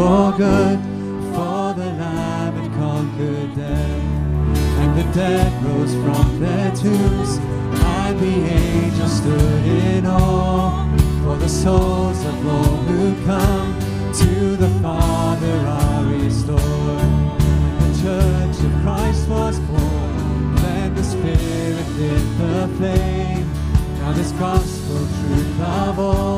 For good, for the Lamb had conquered death. And the dead rose from their tombs, and the angels stood in awe, for the souls of all who come to the Father are restored. The church of Christ was born, then the Spirit lit the flame. Now this gospel truth of old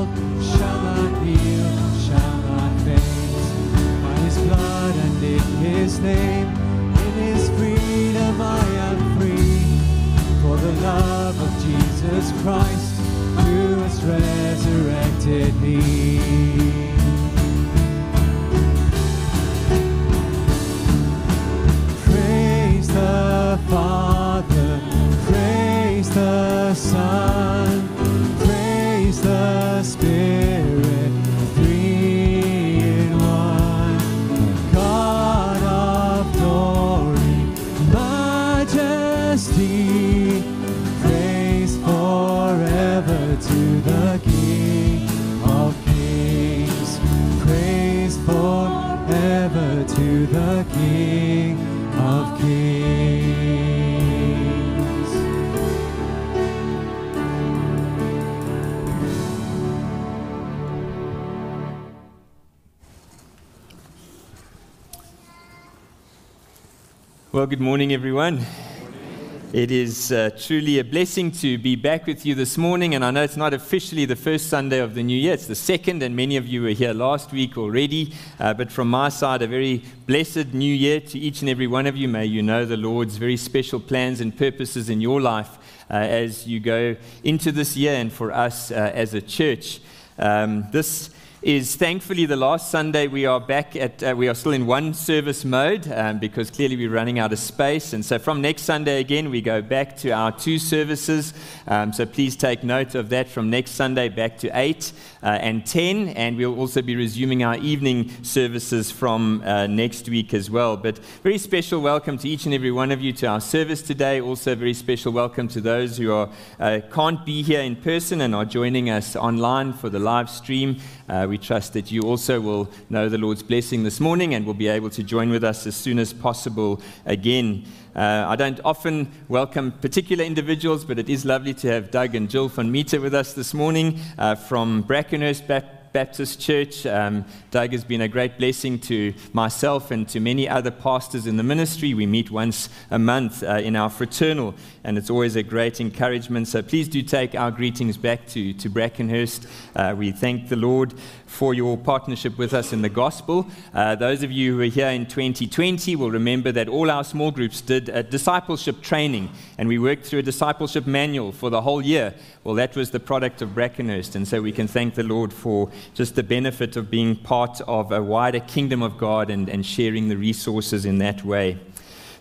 His name, in His freedom I am free. For the love of Jesus Christ, the King of kings. Well, good morning, everyone. It is uh, truly a blessing to be back with you this morning, and I know it's not officially the first Sunday of the new year, it's the second, and many of you were here last week already. Uh, but from my side, a very blessed new year to each and every one of you. May you know the Lord's very special plans and purposes in your life uh, as you go into this year, and for us uh, as a church. Um, this is thankfully the last Sunday we are back at, uh, we are still in one service mode um, because clearly we're running out of space. And so from next Sunday again, we go back to our two services. Um, so please take note of that from next Sunday back to 8 uh, and 10. And we'll also be resuming our evening services from uh, next week as well. But very special welcome to each and every one of you to our service today. Also, very special welcome to those who are, uh, can't be here in person and are joining us online for the live stream. Uh, we trust that you also will know the Lord's blessing this morning and will be able to join with us as soon as possible again. Uh, I don't often welcome particular individuals, but it is lovely to have Doug and Jill van Meter with us this morning uh, from Brackenhurst Bap- Baptist Church. Um, Doug has been a great blessing to myself and to many other pastors in the ministry. We meet once a month uh, in our fraternal, and it's always a great encouragement. So please do take our greetings back to, to Brackenhurst. Uh, we thank the Lord for your partnership with us in the gospel. Uh, those of you who are here in 2020 will remember that all our small groups did a discipleship training, and we worked through a discipleship manual for the whole year. Well, that was the product of Brackenhurst, and so we can thank the Lord for just the benefit of being part of a wider kingdom of God and, and sharing the resources in that way.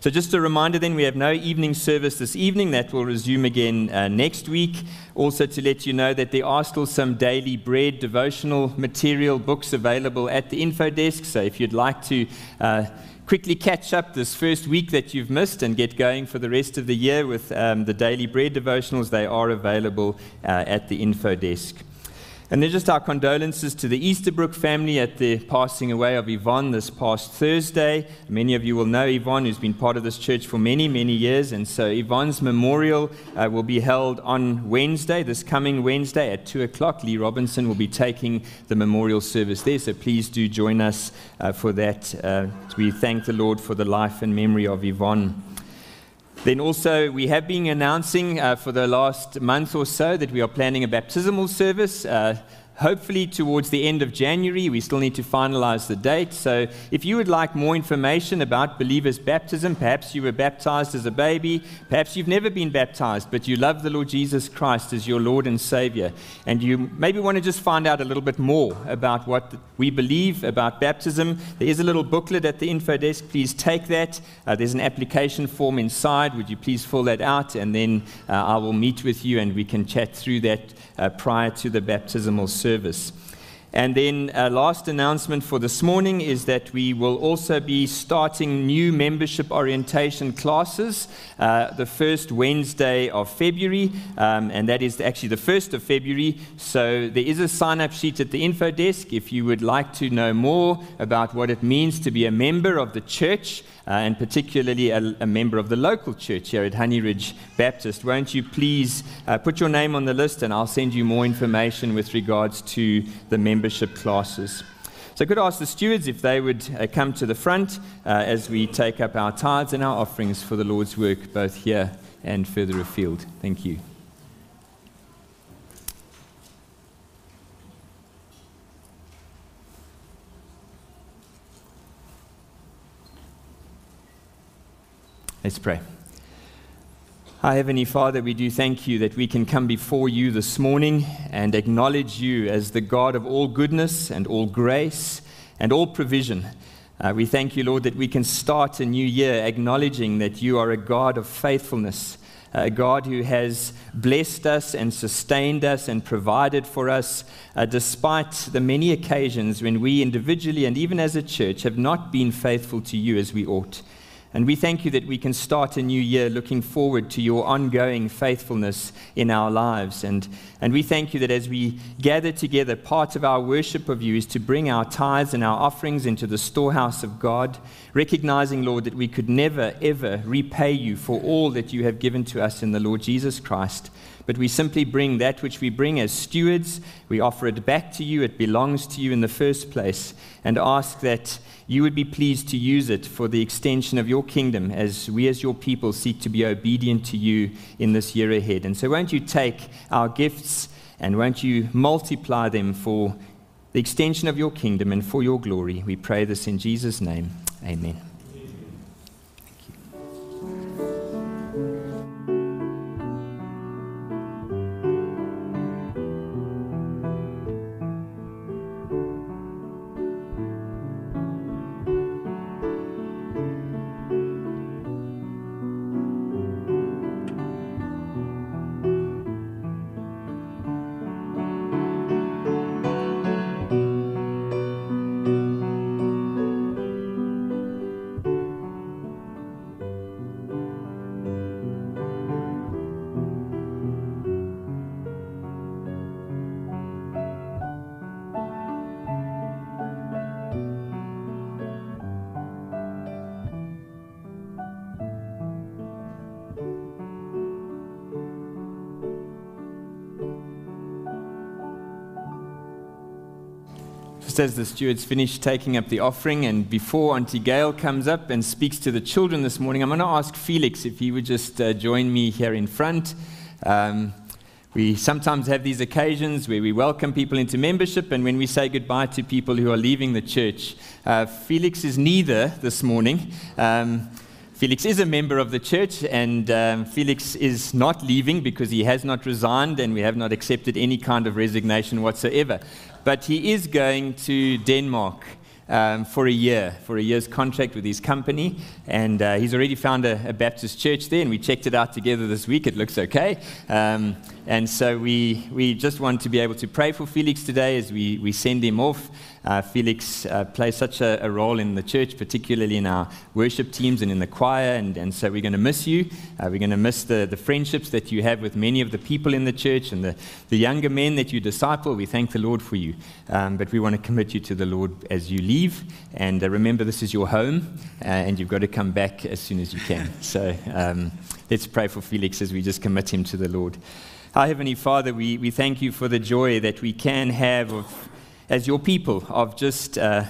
So, just a reminder then, we have no evening service this evening. That will resume again uh, next week. Also, to let you know that there are still some daily bread devotional material books available at the info desk. So, if you'd like to uh, quickly catch up this first week that you've missed and get going for the rest of the year with um, the daily bread devotionals, they are available uh, at the info desk. And then just our condolences to the Easterbrook family at the passing away of Yvonne this past Thursday. Many of you will know Yvonne, who's been part of this church for many, many years. And so Yvonne's memorial uh, will be held on Wednesday, this coming Wednesday at 2 o'clock. Lee Robinson will be taking the memorial service there. So please do join us uh, for that. Uh, we thank the Lord for the life and memory of Yvonne. Then also, we have been announcing uh, for the last month or so that we are planning a baptismal service. Uh, hopefully towards the end of January. We still need to finalize the date. So, if you would like more information about believers' baptism, perhaps you were baptized as a baby, perhaps you've never been baptized, but you love the Lord Jesus Christ as your Lord and Savior, and you maybe want to just find out a little bit more about what we believe about baptism, there is a little booklet at the info desk. Please take that. Uh, there's an application form inside. Would you please fill that out? And then uh, I will meet with you and we can chat through that uh, prior to the baptismal service. And then, a uh, last announcement for this morning is that we will also be starting new membership orientation classes uh, the first Wednesday of February, um, and that is actually the 1st of February. So, there is a sign up sheet at the info desk if you would like to know more about what it means to be a member of the church uh, and particularly a, a, member of the local church here at Honey Ridge Baptist, won't you please uh, put your name on the list and I'll send you more information with regards to the membership classes. So I could ask the stewards if they would uh, come to the front uh, as we take up our tithes and our offerings for the Lord's work, both here and further afield. Thank you. Let's pray. Our Heavenly Father, we do thank you that we can come before you this morning and acknowledge you as the God of all goodness and all grace and all provision. Uh, we thank you, Lord, that we can start a new year acknowledging that you are a God of faithfulness, a God who has blessed us and sustained us and provided for us, uh, despite the many occasions when we individually and even as a church have not been faithful to you as we ought. And we thank you that we can start a new year looking forward to your ongoing faithfulness in our lives. And, and we thank you that as we gather together, part of our worship of you is to bring our tithes and our offerings into the storehouse of God, recognizing, Lord, that we could never, ever repay you for all that you have given to us in the Lord Jesus Christ. But we simply bring that which we bring as stewards, we offer it back to you. It belongs to you in the first place, and ask that you would be pleased to use it for the extension of your kingdom as we, as your people, seek to be obedient to you in this year ahead. And so, won't you take our gifts and won't you multiply them for the extension of your kingdom and for your glory? We pray this in Jesus' name. Amen. Just as the stewards finish taking up the offering, and before Auntie Gail comes up and speaks to the children this morning, I'm going to ask Felix if he would just uh, join me here in front. Um, we sometimes have these occasions where we welcome people into membership and when we say goodbye to people who are leaving the church. Uh, Felix is neither this morning. Um, Felix is a member of the church, and um, Felix is not leaving because he has not resigned and we have not accepted any kind of resignation whatsoever. But he is going to Denmark um, for a year, for a year's contract with his company. And uh, he's already found a, a, Baptist church there, and we checked it out together this week. It looks okay. Um, and so we, we just want to be able to pray for Felix today as we, we send him off. Uh, Felix uh, plays such a, a, role in the church, particularly in our worship teams and in the choir, and, and so we're going to miss you. Uh, we're going to miss the, the friendships that you have with many of the people in the church and the, the younger men that you disciple. We thank the Lord for you, um, but we want to commit you to the Lord as you leave. And uh, remember, this is your home, uh, and you've got to come back as soon as you can. So um, let's pray for Felix as we just commit him to the Lord. Our Heavenly Father, we, we thank you for the joy that we can have of as your people of just uh,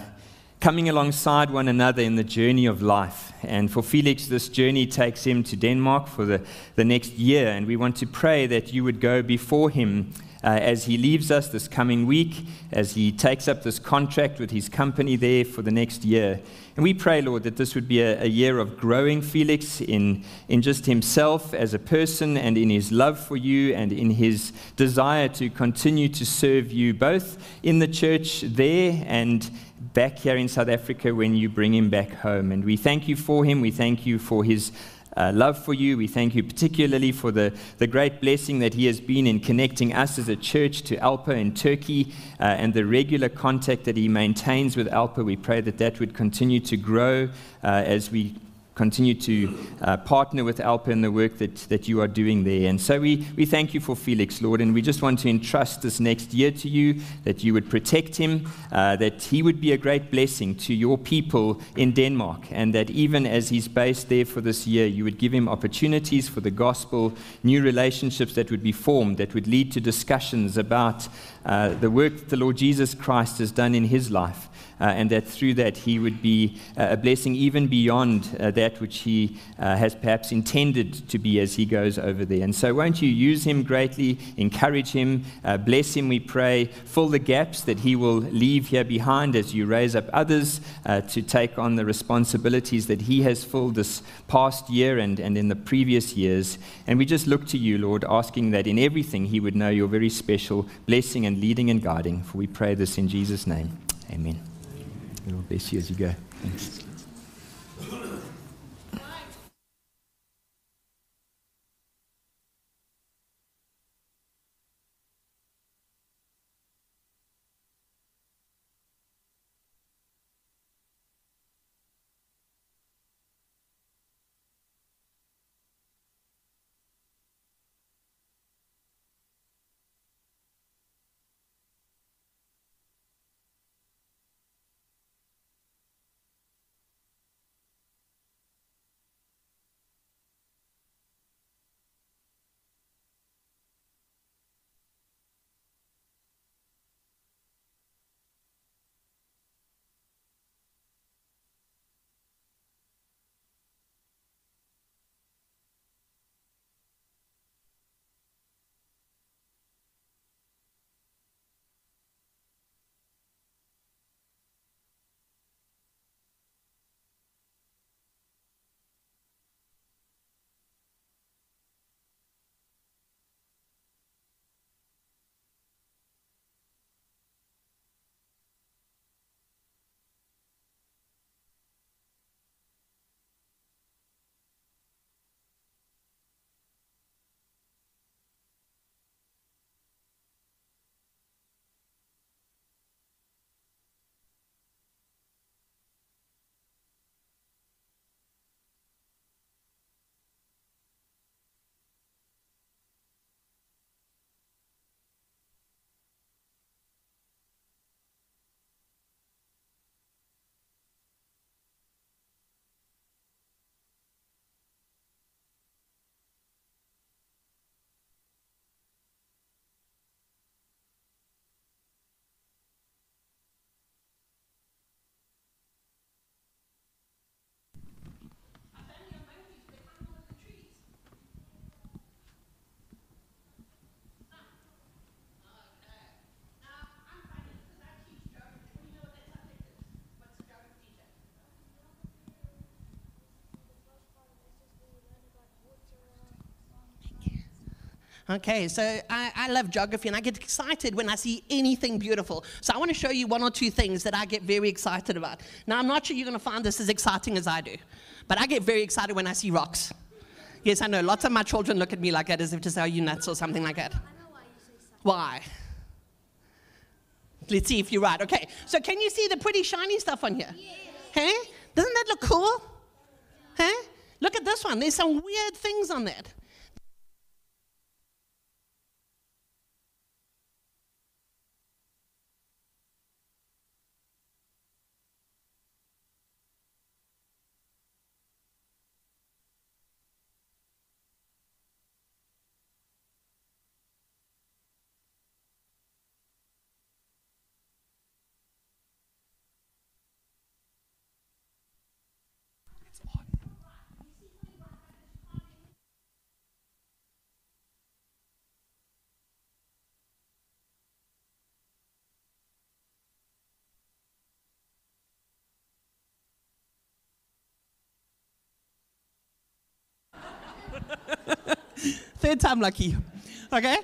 coming alongside one another in the journey of life. And for Felix, this journey takes him to Denmark for the, the next year. And we want to pray that you would go before him uh, as he leaves us this coming week, as he takes up this contract with his company there for the next year. And we pray, Lord, that this would be a, a, year of growing Felix in, in just himself as a person and in his love for you and in his desire to continue to serve you, both in the church there and back here in South Africa when you bring him back home. And we thank you for him. We thank you for his uh, love for you. We thank you particularly for the, the great blessing that He has been in connecting us as a church to Alpa in Turkey uh, and the regular contact that He maintains with Alpa. We pray that that would continue to grow uh, as we continue to uh, partner with Alpa in the work that, that you are doing there. And so we, we thank you for Felix, Lord, and we just want to entrust this next year to you, that you would protect him, uh, that he would be a great blessing to your people in Denmark, and that even as he's based there for this year, you would give him opportunities for the gospel, new relationships that would be formed, that would lead to discussions about uh, the work that the Lord Jesus Christ has done in his life and that through that he would be uh, a blessing even beyond uh, that which he uh, has perhaps intended to be as he goes over there. And so, won't you use him greatly, encourage him, uh, bless him, we pray, fill the gaps that he will leave here behind as you raise up others uh, to take on the responsibilities that he has filled this past year and, and in the previous years. And we just look to you, Lord, asking that in everything he would know your very special blessing and leading and guiding. For we pray this in Jesus' name. Amen. It'll bless you as you go. Thanks. Okay, so I, I love geography and I get excited when I see anything beautiful. So I want to show you one or two things that I get very excited about. Now, I'm not sure you're going to find this as exciting as I do, but I get very excited when I see rocks. Yes, I know. Lots of my children look at me like that as if to say, Are you nuts or something like that? Why? Let's see if you're right. Okay, so can you see the pretty shiny stuff on here? Yes. Hey? Doesn't that look cool? Hey? Look at this one. There's some weird things on that. Third time lucky. Okay?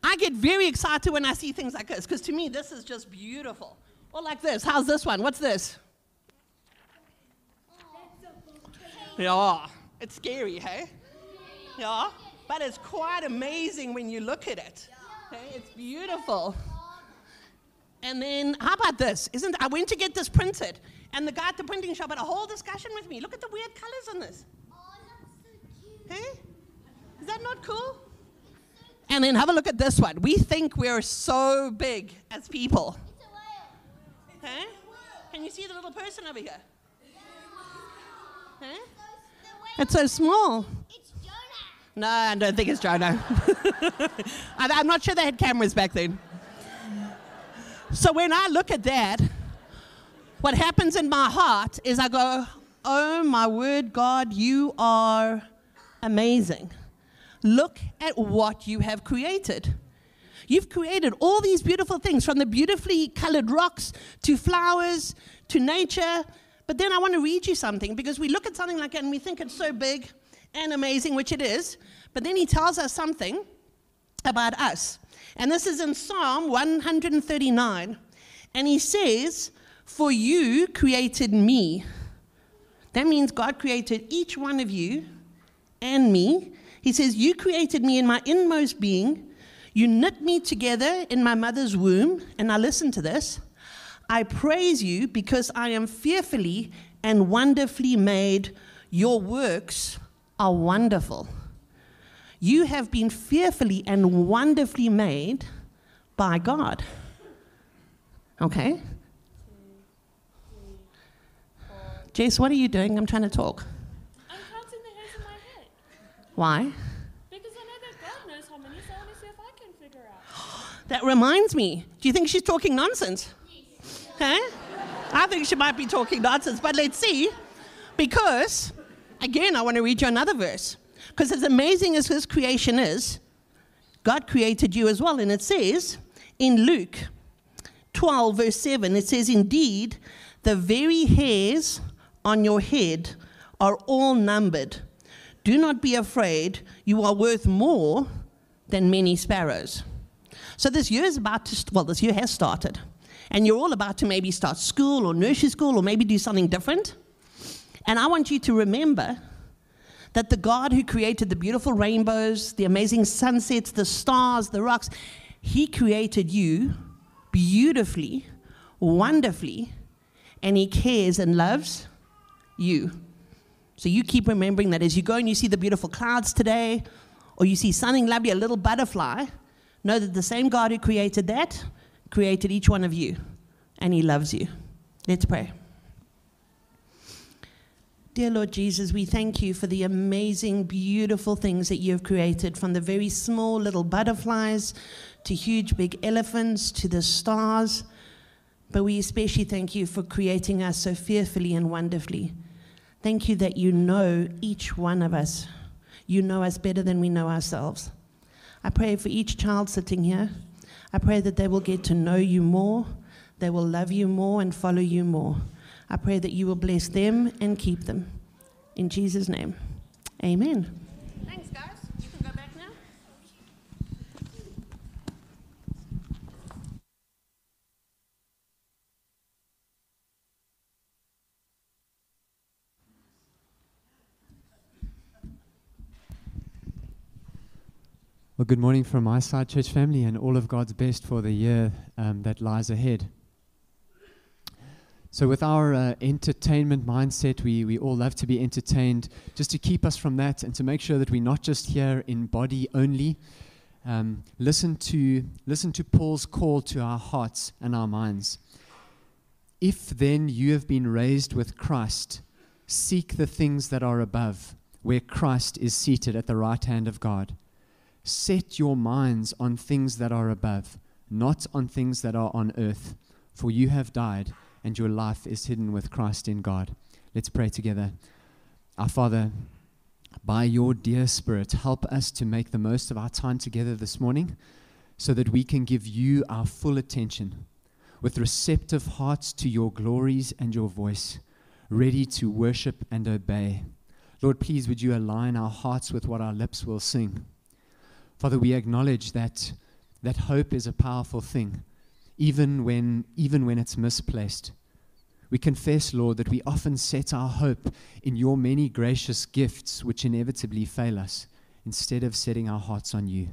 I get very excited when I see things like this because to me, this is just beautiful. Or like this. How's this one? What's this? Yeah, it's scary, hey? Yeah, but it's quite amazing when you look at it. Okay? It's beautiful. And then, how about this? Isn't I went to get this printed, and the guy at the printing shop had a whole discussion with me. Look at the weird colors on this. Oh, hey? Is that not cool? And then have a look at this one. We think we're so big as people. Huh? Can you see the little person over here? Huh? It's so small. It's Jonah. No, I don't think it's Jonah. I'm not sure they had cameras back then. So when I look at that, what happens in my heart is I go, Oh my word, God, you are amazing. Look at what you have created. You've created all these beautiful things from the beautifully colored rocks to flowers to nature. But then I want to read you something because we look at something like that and we think it's so big and amazing, which it is. But then he tells us something about us. And this is in Psalm 139. And he says, For you created me. That means God created each one of you and me he says, You created me in my inmost being. You knit me together in my mother's womb. And now listen to this. I praise you because I am fearfully and wonderfully made. Your works are wonderful. You have been fearfully and wonderfully made by God. Okay? Jess, what are you doing? I'm trying to talk. Why? Because I know that God knows how many, so I want to see if I can figure out. That reminds me. Do you think she's talking nonsense? Yes. Huh? I think she might be talking nonsense, but let's see. Because, again, I want to read you another verse. Because as amazing as his creation is, God created you as well. And it says in Luke 12, verse 7, it says, Indeed, the very hairs on your head are all numbered. Do not be afraid, you are worth more than many sparrows. So this year is about to, well, this year has started. And you're all about to maybe start school or nursery school or maybe do something different. And I want you to remember that the God who created the beautiful rainbows, the amazing sunsets, the stars, the rocks, He created you beautifully, wonderfully, and He cares and loves you. So you keep remembering that as you go and you see the beautiful clouds today, or you see something lovely, a little butterfly, know that the same God who created that created each one of you, and He loves you. Let's pray. Dear Lord Jesus, we thank you for the amazing, beautiful things that you have created, from the very small little butterflies to huge, big elephants to the stars. But we especially thank you for creating us so fearfully and wonderfully. Thank you that you know each one of us. You know us better than we know ourselves. I pray for each child sitting here. I pray that they will get to know you more, they will love you more, and follow you more. I pray that you will bless them and keep them. In Jesus' name, amen. Thanks, guys. You can go back now. Well, good morning from my side, church family, and all of God's best for the year um, that lies ahead. So, with our uh, entertainment mindset, we, we all love to be entertained, just to keep us from that and to make sure that we're not just here in body only. Um, listen, to, listen to Paul's call to our hearts and our minds. If then you have been raised with Christ, seek the things that are above, where Christ is seated at the right hand of God. Set your minds on things that are above, not on things that are on earth, for you have died, and your life is hidden with Christ in God. Let's pray together. Our Father, by your dear Spirit, help us to make the most of our time together this morning so that we can give you our full attention with receptive hearts to your glories and your voice, ready to worship and obey. Lord, please would you align our hearts with what our lips will sing. Father, we acknowledge that, that hope is a powerful thing, even when, even when it's misplaced. We confess, Lord, that we often set our hope in your many gracious gifts, which inevitably fail us, instead of setting our hearts on you.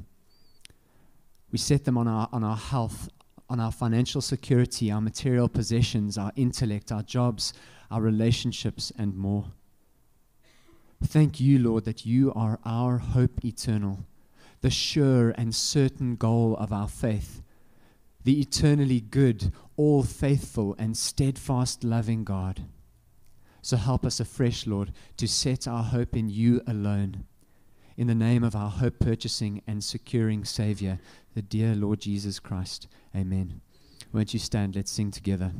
We set them on our, on our health, on our financial security, our material possessions, our intellect, our jobs, our relationships, and more. Thank you, Lord, that you are our hope eternal the sure and certain goal of our faith, the eternally good, all faithful, and steadfast loving God. So help us afresh, Lord, to set our hope in you alone. In the name of our hope purchasing and securing Savior, the dear Lord Jesus Christ. Amen. Won't you stand? Let's sing together.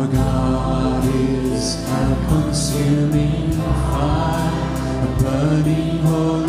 Our God is a consuming fire, a burning holy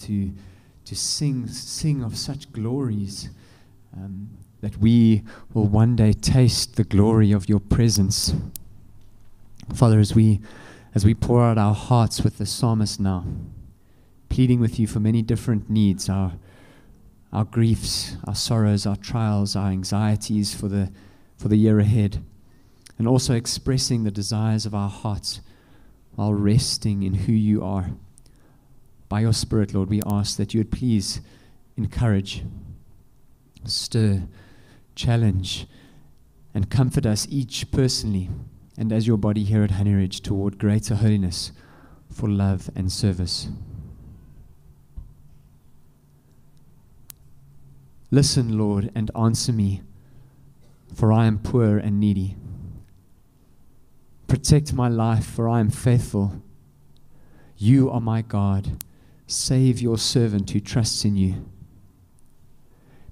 to to, sing, sing of such glories um, that we will one day taste the glory of your presence. Father, as we, as we pour out our hearts with the psalmist now, pleading with you for many different needs, our, our griefs, our sorrows, our trials, our anxieties for the, for the year ahead, and also expressing the desires of our hearts while resting in who you are. By your Spirit, Lord, we ask that you would please encourage, stir, challenge, and comfort us each personally and as your body here at Honey Ridge toward greater holiness for love and service. Listen, Lord, and answer me, for I am poor and needy. Protect my life, for I am faithful. You are my God. Save your servant who trusts in you.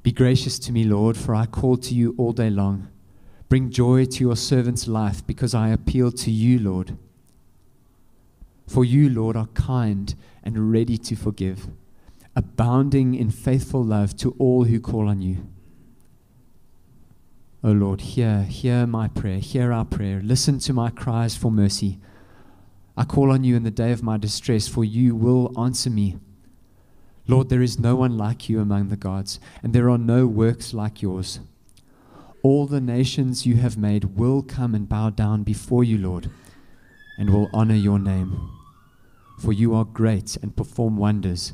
Be gracious to me, Lord, for I call to you all day long. Bring joy to your servant's life, because I appeal to you, Lord. For you, Lord, are kind and ready to forgive, abounding in faithful love to all who call on you. O Lord, hear, hear my prayer, hear our prayer. Listen to my cries for mercy. I call on you in the day of my distress, for you will answer me. Lord, there is no one like you among the gods, and there are no works like yours. All the nations you have made will come and bow down before you, Lord, and will honor your name. For you are great and perform wonders.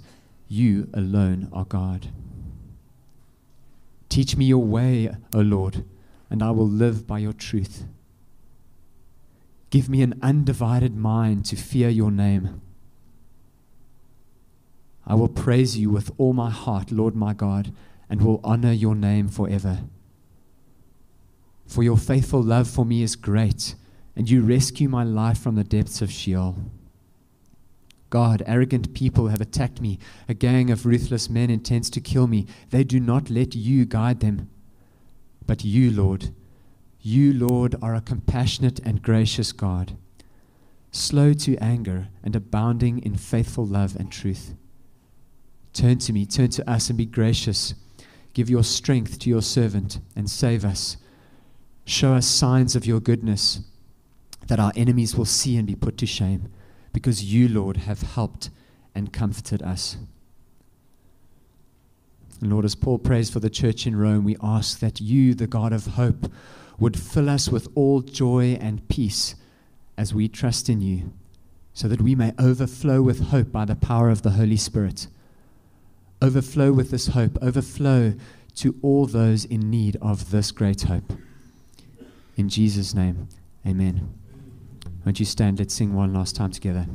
You alone are God. Teach me your way, O Lord, and I will live by your truth. Give me an undivided mind to fear your name. I will praise you with all my heart, Lord my God, and will honor your name forever. For your faithful love for me is great, and you rescue my life from the depths of Sheol. God, arrogant people have attacked me. A gang of ruthless men intends to kill me. They do not let you guide them. But you, Lord, you, Lord, are a compassionate and gracious God, slow to anger and abounding in faithful love and truth. Turn to me, turn to us, and be gracious. Give your strength to your servant and save us. Show us signs of your goodness, that our enemies will see and be put to shame, because you, Lord, have helped and comforted us. And Lord, as Paul prays for the church in Rome, we ask that you, the God of hope, would fill us with all joy and peace as we trust in you, so that we may overflow with hope by the power of the Holy Spirit. Overflow with this hope, overflow to all those in need of this great hope. In Jesus' name, amen. Won't you stand? Let's sing one last time together.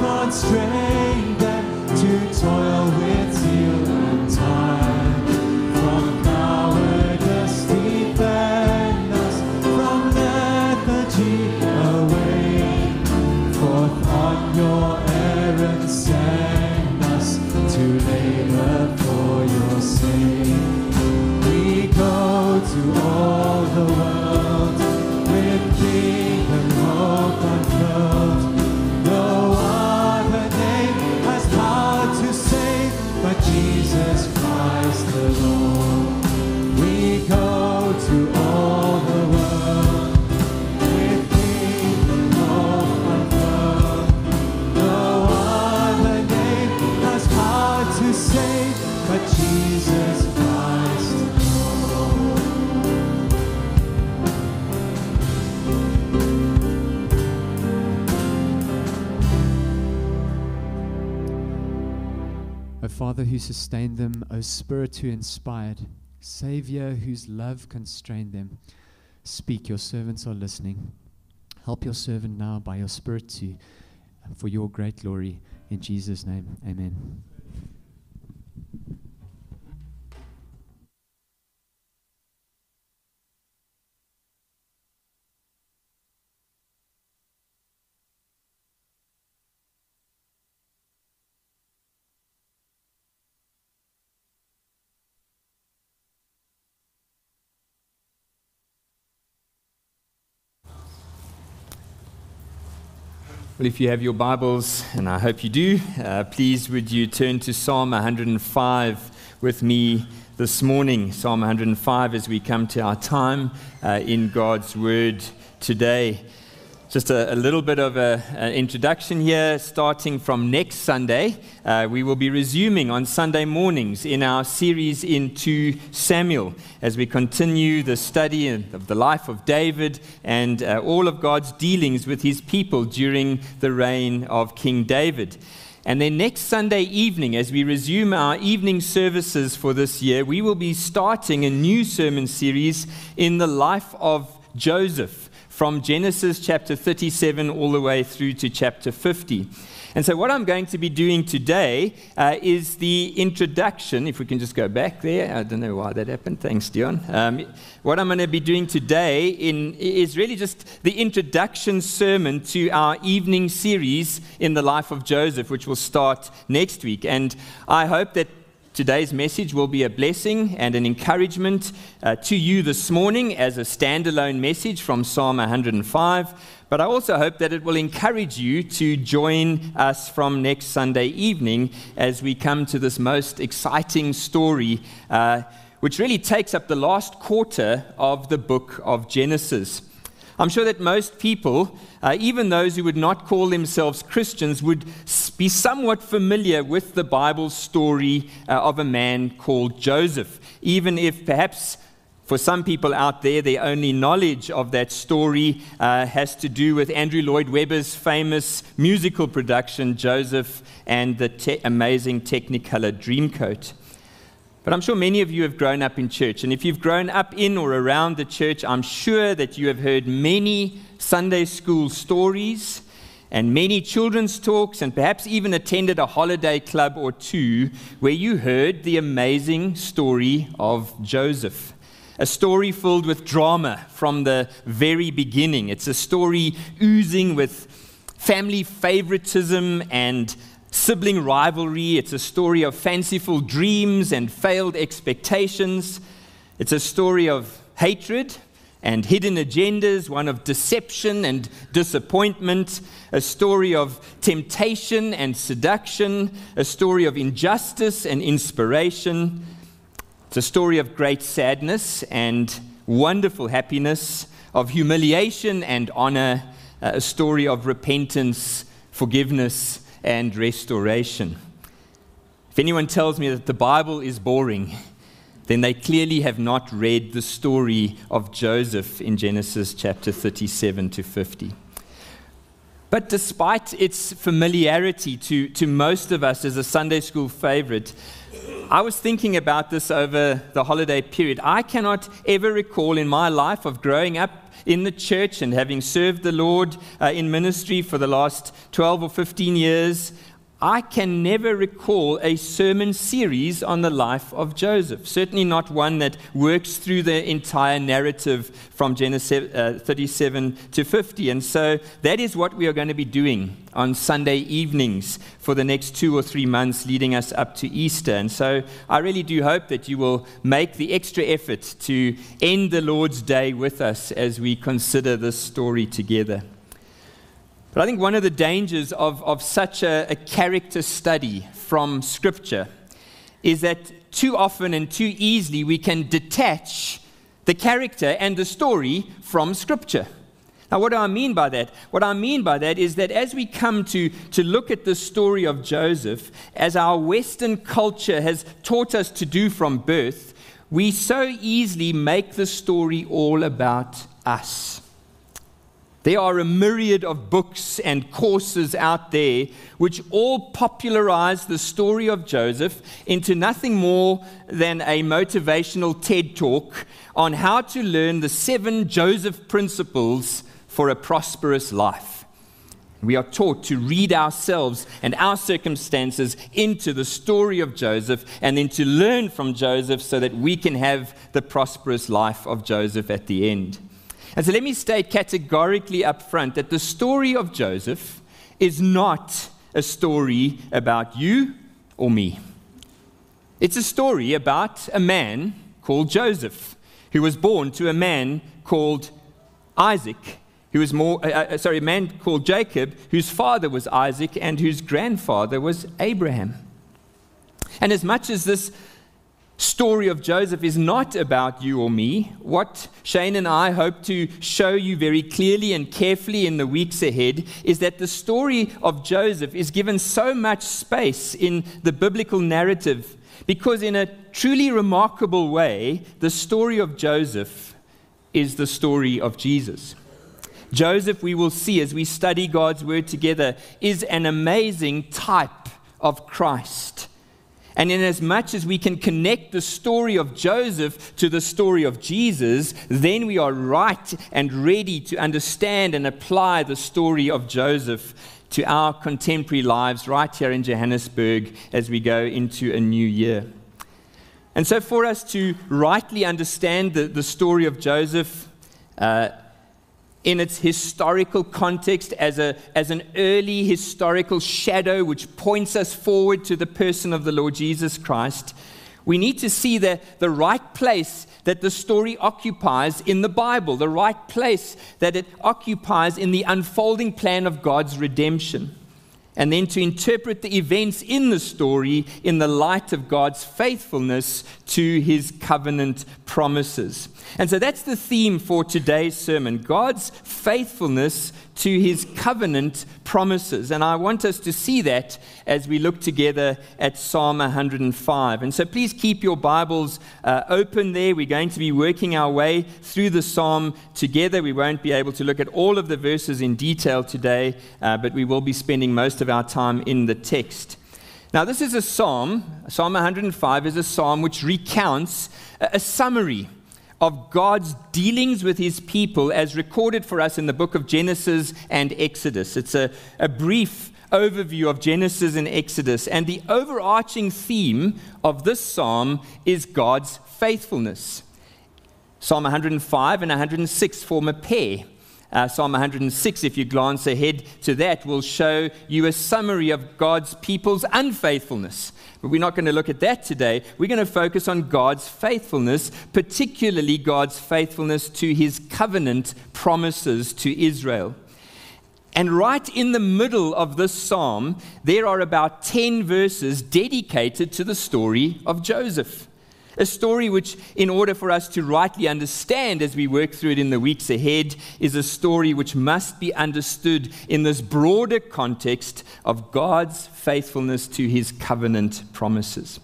Constrained them to toil with zeal Father who sustained them, O Spirit who inspired, Saviour whose love constrained them, speak, your servants are listening. Help your servant now by your Spirit to, for your great glory. In Jesus' name, amen. Well, if you have your Bibles, and I hope you do, uh, please would you turn to Psalm 105 with me this morning. Psalm 105 as we come to our time uh, in God's Word today. Just a, a little bit of an introduction here, starting from next Sunday. Uh, we will be resuming on Sunday mornings in our series into Samuel as we continue the study of the life of David and uh, all of God's dealings with his people during the reign of King David. And then next Sunday evening, as we resume our evening services for this year, we will be starting a new sermon series in the life of Joseph from Genesis chapter 37 all the way through to chapter 50. And so, what I'm going to be doing today uh, is the introduction. If we can just go back there, I don't know why that happened. Thanks, Dion. Um, what I'm going to be doing today in, is really just the introduction sermon to our evening series in the life of Joseph, which will start next week. And I hope that Today's message will be a blessing and an encouragement uh, to you this morning as a standalone message from Psalm 105. But I also hope that it will encourage you to join us from next Sunday evening as we come to this most exciting story, uh, which really takes up the last quarter of the book of Genesis. I'm sure that most people, uh, even those who would not call themselves Christians, would be somewhat familiar with the Bible story uh, of a man called Joseph, even if perhaps for some people out there, their only knowledge of that story uh, has to do with Andrew Lloyd Webber's famous musical production, Joseph and the te- amazing Technicolor Dreamcoat. But I'm sure many of you have grown up in church. And if you've grown up in or around the church, I'm sure that you have heard many Sunday school stories and many children's talks, and perhaps even attended a holiday club or two where you heard the amazing story of Joseph. A story filled with drama from the very beginning. It's a story oozing with family favoritism and sibling rivalry. It's a story of fanciful dreams and failed expectations. It's a story of hatred and hidden agendas, one of deception and disappointment, a story of temptation and seduction, a story of injustice and inspiration. It's a story of great sadness and wonderful happiness, of humiliation and honor, uh, a story of repentance, forgiveness, and restoration. If anyone tells me that the Bible is boring, then they clearly have not read the story of Joseph in Genesis chapter 37 to 50. But despite its familiarity to, to most of us as a Sunday school favorite, I was thinking about this over the holiday period. I cannot ever recall in my life of growing up in the church and having served the Lord uh, in ministry for the last 12 or 15 years, I can never recall a sermon series on the life of Joseph. Certainly not one that works through the entire narrative from Genesis uh, 37 to 50. And so that is what we are going to be doing on Sunday evenings for the next two or three months leading us up to Easter. And so I really do hope that you will make the extra effort to end the Lord's Day with us as we consider this story together. But I think one of the dangers of, of such a, a character study from Scripture is that too often and too easily we can detach the character and the story from Scripture. Now, what do I mean by that? What I mean by that is that as we come to, to look at the story of Joseph, as our Western culture has taught us to do from birth, we so easily make the story all about us. There are a myriad of books and courses out there which all popularize the story of Joseph into nothing more than a motivational TED talk on how to learn the seven Joseph principles for a prosperous life. We are taught to read ourselves and our circumstances into the story of Joseph and then to learn from Joseph so that we can have the prosperous life of Joseph at the end. And so let me state categorically up front that the story of Joseph is not a story about you or me. It's a story about a man called Joseph, who was born to a man called Isaac, who was more, uh, uh, sorry, a man called Jacob, whose father was Isaac and whose grandfather was Abraham. And as much as this story of Joseph is not about you or me. What Shane and I hope to show you very clearly and carefully in the weeks ahead is that the story of Joseph is given so much space in the biblical narrative because, in a truly remarkable way, the story of Joseph is the story of Jesus. Joseph, we will see as we study God's word together, is an amazing type of Christ. And in as much as we can connect the story of Joseph to the story of Jesus, then we are right and ready to understand and apply the story of Joseph to our contemporary lives right here in Johannesburg as we go into a new year. And so, for us to rightly understand the, the story of Joseph, uh, in its historical context as, a, as an early historical shadow which points us forward to the person of the Lord Jesus Christ, we need to see the, the right place that the story occupies in the Bible, the right place that it occupies in the unfolding plan of God's redemption and then to interpret the events in the story in the light of God's faithfulness to his covenant promises. And so that's the theme for today's sermon God's faithfulness to his covenant promises. And I want us to see that as we look together at Psalm 105. And so please keep your Bibles uh, open there. We're going to be working our way through the psalm together. We won't be able to look at all of the verses in detail today, uh, but we will be spending most of our time in the text. Now, this is a psalm, Psalm 105 is a psalm which recounts a, a summary of God's dealings with his people as recorded for us in the book of Genesis and Exodus. It's a, a brief overview of Genesis and Exodus. And the overarching theme of this psalm is God's faithfulness. Psalm 105 and 106 form a pair. Uh, Psalm 106, if you glance ahead to that, will show you a summary of God's people's unfaithfulness. But we're not going to look at that today. We're going to focus on God's faithfulness, particularly God's faithfulness to his covenant promises to Israel. And right in the middle of this psalm, there are about 10 verses dedicated to the story of Joseph. A story which, in order for us to rightly understand as we work through it in the weeks ahead, is a story which must be understood in this broader context of God's faithfulness to his covenant promises.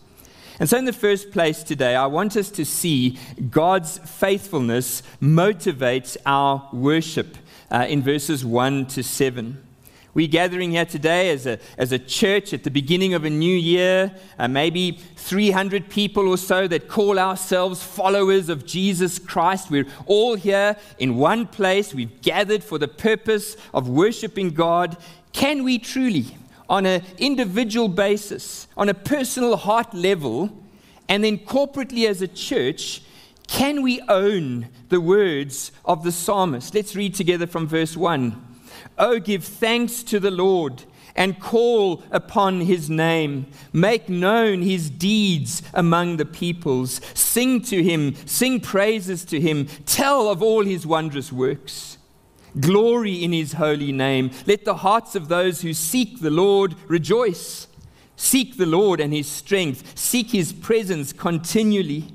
And so, in the first place today, I want us to see God's faithfulness motivates our worship uh, in verses 1 to 7. We're gathering here today as a, as a church at the beginning of a new year, uh, maybe 300 people or so that call ourselves followers of Jesus Christ. We're all here in one place. We've gathered for the purpose of worshiping God. Can we truly, on an individual basis, on a personal heart level, and then corporately as a church, can we own the words of the psalmist? Let's read together from verse 1. Oh, give thanks to the Lord and call upon his name. Make known his deeds among the peoples. Sing to him, sing praises to him. Tell of all his wondrous works. Glory in his holy name. Let the hearts of those who seek the Lord rejoice. Seek the Lord and his strength. Seek his presence continually.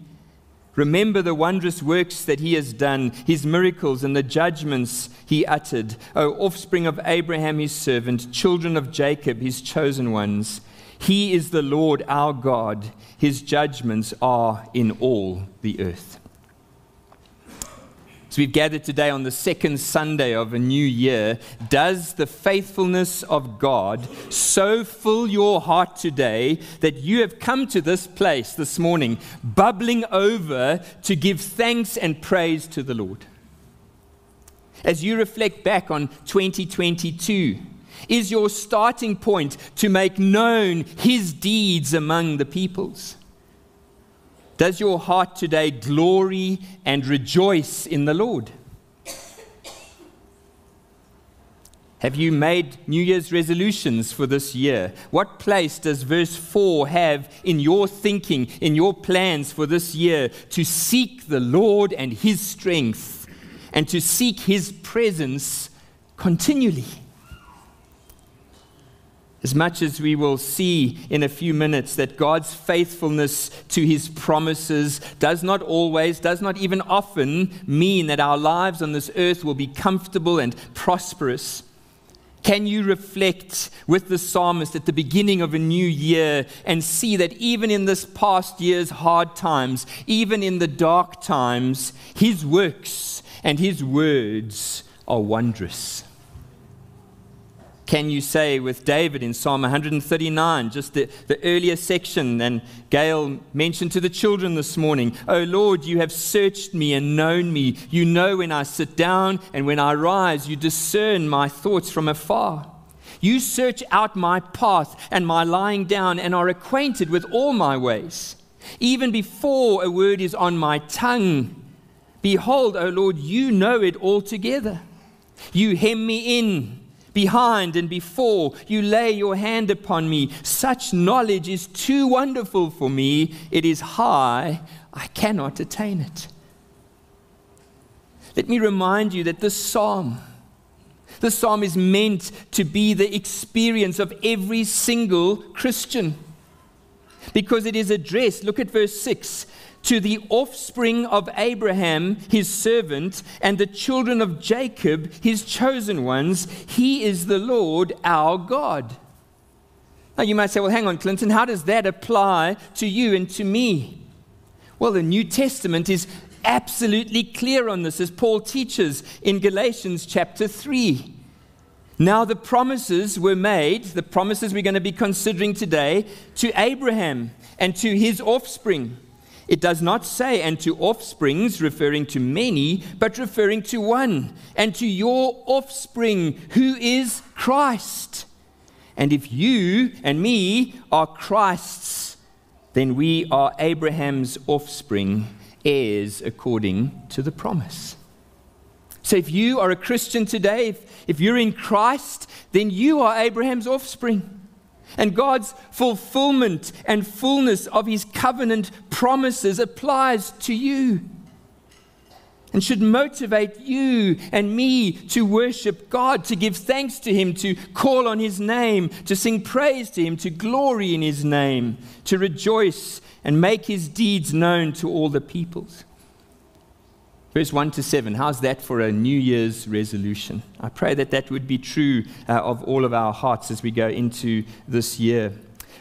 Remember the wondrous works that he has done, his miracles and the judgments he uttered. O offspring of Abraham, his servant, children of Jacob, his chosen ones. He is the Lord our God. His judgments are in all the earth. So we've gathered today on the second Sunday of a new year. Does the faithfulness of God so fill your heart today that you have come to this place this morning, bubbling over to give thanks and praise to the Lord? As you reflect back on 2022, is your starting point to make known his deeds among the peoples? Does your heart today glory and rejoice in the Lord? Have you made New Year's resolutions for this year? What place does verse 4 have in your thinking, in your plans for this year to seek the Lord and His strength and to seek His presence continually? As much as we will see in a few minutes that God's faithfulness to his promises does not always, does not even often mean that our lives on this earth will be comfortable and prosperous. Can you reflect with the psalmist at the beginning of a new year and see that even in this past year's hard times, even in the dark times, his works and his words are wondrous? Can you say with David in Psalm 139, just the, the earlier section, and Gail mentioned to the children this morning, Oh Lord, you have searched me and known me. You know when I sit down and when I rise, you discern my thoughts from afar. You search out my path and my lying down and are acquainted with all my ways. Even before a word is on my tongue, behold, O Lord, you know it altogether. You hem me in behind and before. You lay your hand upon me. Such knowledge is too wonderful for me. It is high. I cannot attain it. Let me remind you that this psalm, the psalm is meant to be the experience of every single Christian because it is addressed. Look at verse 6 to the offspring of Abraham, his servant, and the children of Jacob, his chosen ones. He is the Lord our God. Now you might say, well, hang on, Clinton, how does that apply to you and to me? Well, the New Testament is absolutely clear on this, as Paul teaches in Galatians chapter 3. Now, the promises were made, the promises we're going to be considering today, to Abraham and to his offspring. It does not say, and to offsprings, referring to many, but referring to one, and to your offspring, who is Christ. And if you and me are Christ's, then we are Abraham's offspring, heirs according to the promise. So if you are a Christian today, if, if you're in Christ, then you are Abraham's offspring. And God's fulfillment and fullness of his covenant promises applies to you and should motivate you and me to worship God, to give thanks to Him, to call on His name, to sing praise to Him, to glory in His name, to rejoice and make His deeds known to all the peoples. Verse 1 to 7. How's that for a New Year's resolution? I pray that that would be true uh, of all of our hearts as we go into this year.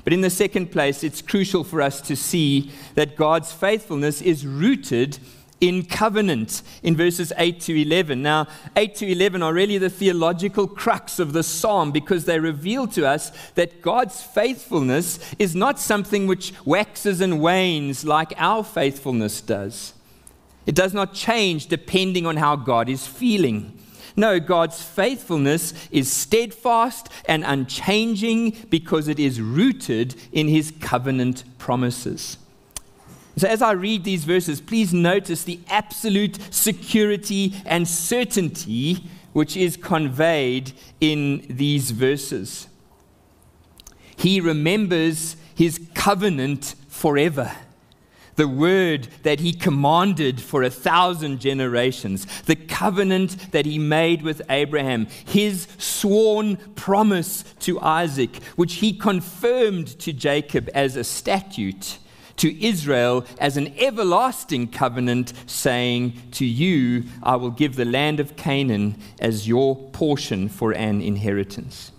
But in the second place, it's crucial for us to see that God's faithfulness is rooted in covenant in verses 8 to 11. Now, 8 to 11 are really the theological crux of the psalm because they reveal to us that God's faithfulness is not something which waxes and wanes like our faithfulness does. It does not change depending on how God is feeling. No, God's faithfulness is steadfast and unchanging because it is rooted in his covenant promises. So, as I read these verses, please notice the absolute security and certainty which is conveyed in these verses. He remembers his covenant forever the word that he commanded for a thousand generations, the covenant that he made with Abraham, his sworn promise to Isaac, which he confirmed to Jacob as a statute, to Israel as an everlasting covenant, saying, To you I will give the land of Canaan as your portion for an inheritance.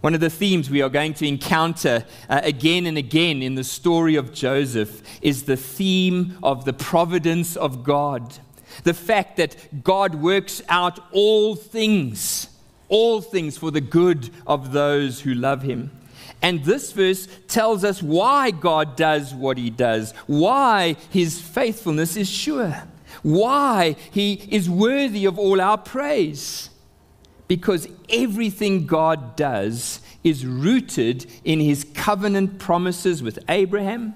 One of the themes we are going to encounter uh, again and again in the story of Joseph is the theme of the providence of God. The fact that God works out all things, all things for the good of those who love him. And this verse tells us why God does what he does, why his faithfulness is sure, why he is worthy of all our praise because everything God does is rooted in his covenant promises with Abraham.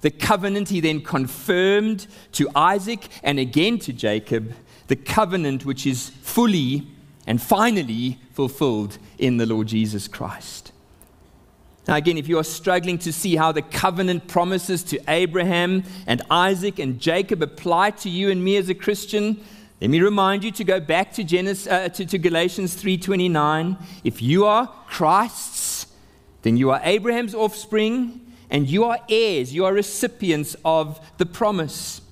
The covenant he then confirmed to Isaac and again to Jacob, the covenant which is fully and finally fulfilled in the Lord Jesus Christ. Now, again, if you are struggling to see how the covenant promises to Abraham and Isaac and Jacob apply to you and me as a Christian, let me remind you to go back to, Genesis, uh, to, to Galatians 3:29. If you are Christ's, then you are Abraham's offspring, and you are heirs, you are recipients of the promise.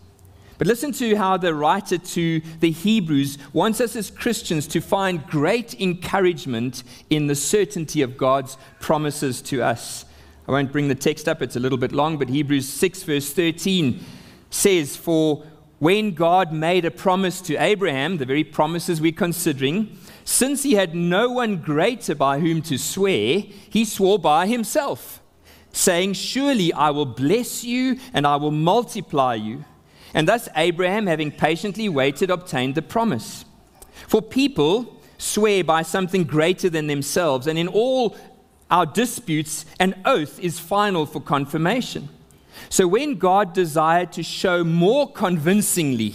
But listen to how the writer to the Hebrews wants us as Christians to find great encouragement in the certainty of God's promises to us. I won't bring the text up, it's a little bit long, but Hebrews 6, verse 13 says, For when God made a promise to Abraham, the very promises we're considering, since he had no one greater by whom to swear, he swore by himself, saying, Surely I will bless you and I will multiply you. And thus Abraham, having patiently waited, obtained the promise. For people swear by something greater than themselves, and in all our disputes, an oath is final for confirmation. So when God desired to show more convincingly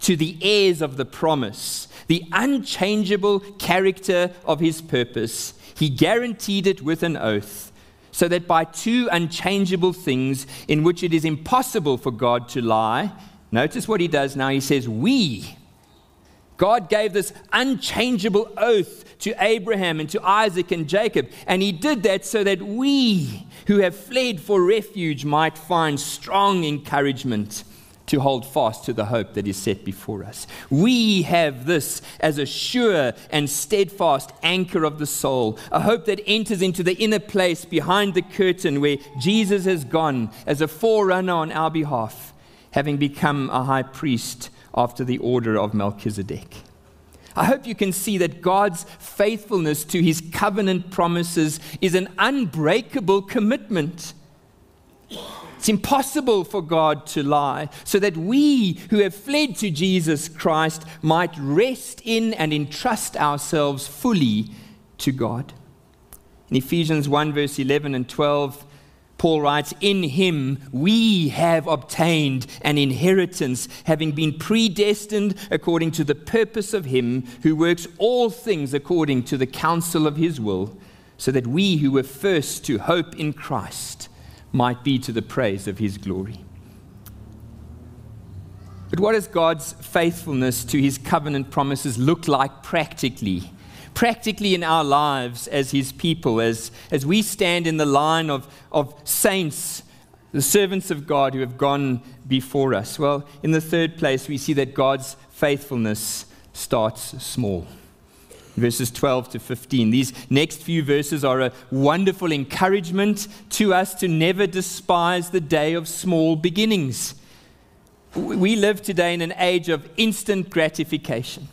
to the heirs of the promise the unchangeable character of his purpose, he guaranteed it with an oath, so that by two unchangeable things in which it is impossible for God to lie, notice what he does now. He says, We, God gave this unchangeable oath to Abraham and to Isaac and Jacob. And he did that so that we who have fled for refuge might find strong encouragement to hold fast to the hope that is set before us. We have this as a sure and steadfast anchor of the soul, a hope that enters into the inner place behind the curtain where Jesus has gone as a forerunner on our behalf, having become a high priest after the order of Melchizedek. I hope you can see that God's faithfulness to his covenant promises is an unbreakable commitment. It's impossible for God to lie, so that we who have fled to Jesus Christ might rest in and entrust ourselves fully to God. In Ephesians 1, verse 11 and 12, Paul writes, In him we have obtained an inheritance, having been predestined according to the purpose of him who works all things according to the counsel of his will, so that we who were first to hope in Christ might be to the praise of his glory. But what does God's faithfulness to his covenant promises look like practically? Practically in our lives as His people, as, as we stand in the line of, of saints, the servants of God who have gone before us? Well, in the third place, we see that God's faithfulness starts small. verses 12 to 15. These next few verses are a wonderful encouragement to us to never despise the day of small beginnings. We live today in an age of instant gratification.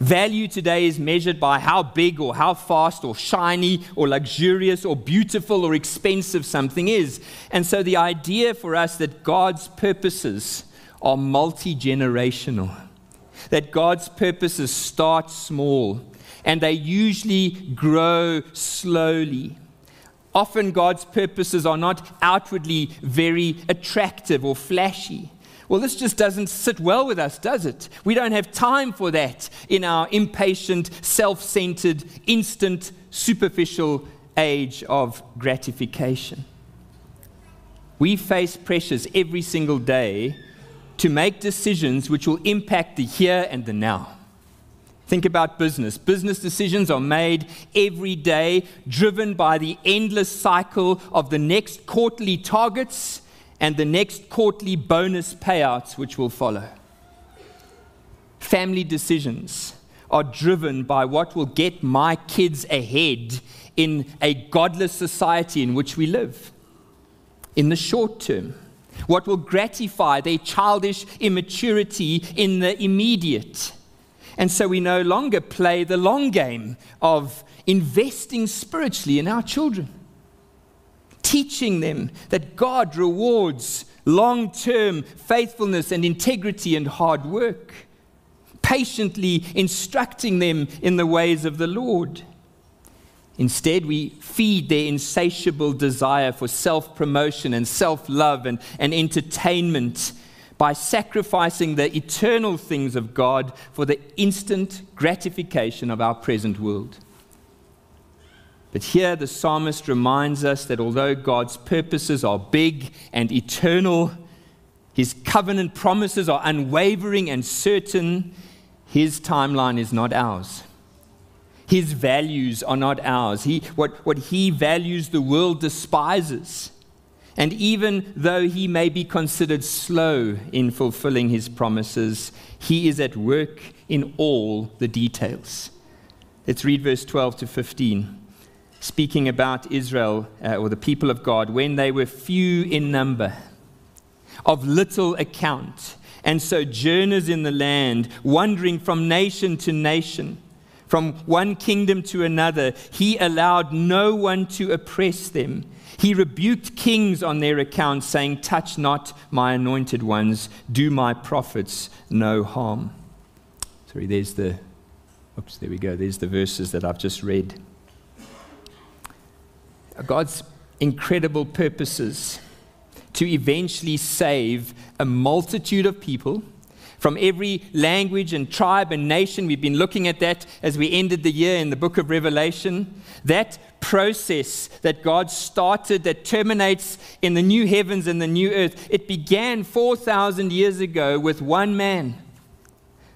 Value today is measured by how big or how fast or shiny or luxurious or beautiful or expensive something is. And so the idea for us that God's purposes are multi generational, that God's purposes start small and they usually grow slowly. Often God's purposes are not outwardly very attractive or flashy. Well, this just doesn't sit well with us, does it? We don't have time for that in our impatient, self centered, instant, superficial age of gratification. We face pressures every single day to make decisions which will impact the here and the now. Think about business. Business decisions are made every day, driven by the endless cycle of the next quarterly targets and the next quarterly bonus payouts which will follow. Family decisions are driven by what will get my kids ahead in a godless society in which we live. In the short term, what will gratify their childish immaturity in the immediate. And so we no longer play the long game of investing spiritually in our children teaching them that God rewards long term faithfulness and integrity and hard work, patiently instructing them in the ways of the Lord. Instead, we feed their insatiable desire for self promotion and self love and, and entertainment by sacrificing the eternal things of God for the instant gratification of our present world. But here the psalmist reminds us that although God's purposes are big and eternal, his covenant promises are unwavering and certain, his timeline is not ours. His values are not ours. He, what, what he values, the world despises. And even though he may be considered slow in fulfilling his promises, he is at work in all the details. Let's read verse 12 to 15 speaking about Israel uh, or the people of God when they were few in number, of little account, and sojourners in the land, wandering from nation to nation. From one kingdom to another, he allowed no one to oppress them. He rebuked kings on their account, saying, Touch not my anointed ones, do my prophets no harm. Sorry, there's the, oops, there we go. There's the verses that I've just read. God's incredible purposes to eventually save a multitude of people from every language and tribe and nation. We've been looking at that as we ended the year in the book of Revelation. That process that God started that terminates in the new heavens and the new earth, it began 4,000 years ago with one man.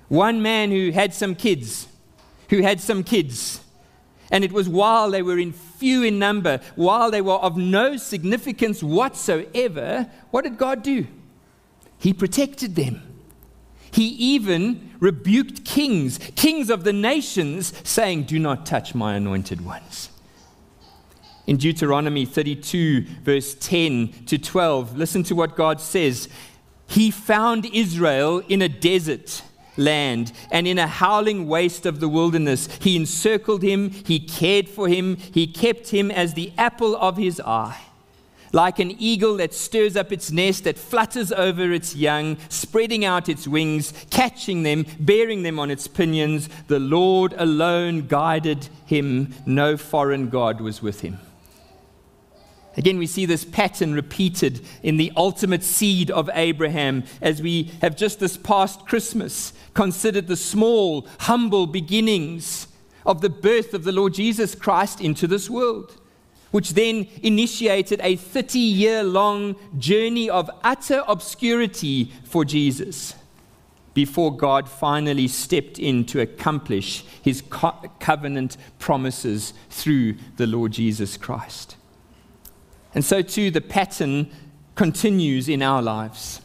One man who had some kids, who had some kids. And it was while they were in few in number, while they were of no significance whatsoever, what did God do? He protected them. He even rebuked kings, kings of the nations, saying, Do not touch my anointed ones. In Deuteronomy 32, verse 10 to 12, listen to what God says. He found Israel in a desert land and in a howling waste of the wilderness. He encircled him, he cared for him, he kept him as the apple of his eye. Like an eagle that stirs up its nest, that flutters over its young, spreading out its wings, catching them, bearing them on its pinions, the Lord alone guided him. No foreign God was with him. Again, we see this pattern repeated in the ultimate seed of Abraham as we have just this past Christmas considered the small, humble beginnings of the birth of the Lord Jesus Christ into this world, which then initiated a 30 year long journey of utter obscurity for Jesus before God finally stepped in to accomplish his co- covenant promises through the Lord Jesus Christ. And so, too, the pattern continues in our lives.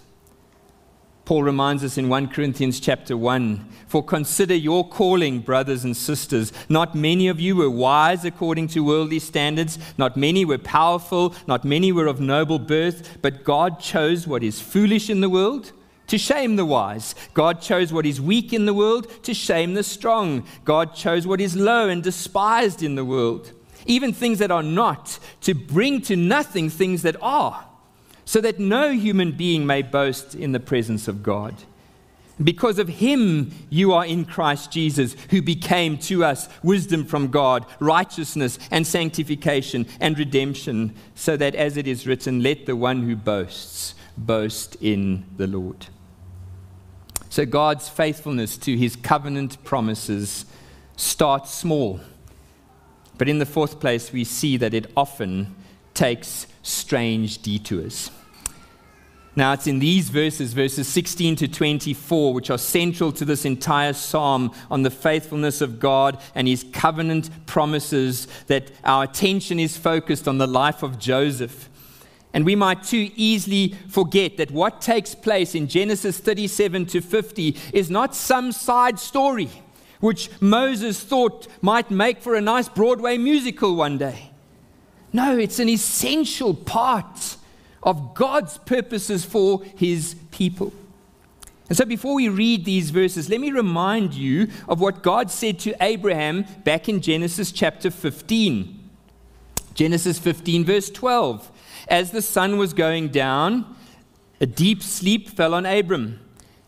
Paul reminds us in 1 Corinthians chapter 1 For consider your calling, brothers and sisters. Not many of you were wise according to worldly standards, not many were powerful, not many were of noble birth, but God chose what is foolish in the world to shame the wise. God chose what is weak in the world to shame the strong. God chose what is low and despised in the world, even things that are not, to bring to nothing things that are so that no human being may boast in the presence of God. Because of him, you are in Christ Jesus, who became to us wisdom from God, righteousness and sanctification and redemption, so that as it is written, let the one who boasts boast in the Lord. So God's faithfulness to his covenant promises starts small. But in the fourth place, we see that it often takes strange detours. Now, it's in these verses, verses 16 to 24, which are central to this entire psalm on the faithfulness of God and his covenant promises, that our attention is focused on the life of Joseph. And we might too easily forget that what takes place in Genesis 37 to 50 is not some side story which Moses thought might make for a nice Broadway musical one day. No, it's an essential part of God's purposes for his people. And so, before we read these verses, let me remind you of what God said to Abraham back in Genesis chapter 15. Genesis 15, verse 12. As the sun was going down, a deep sleep fell on Abram.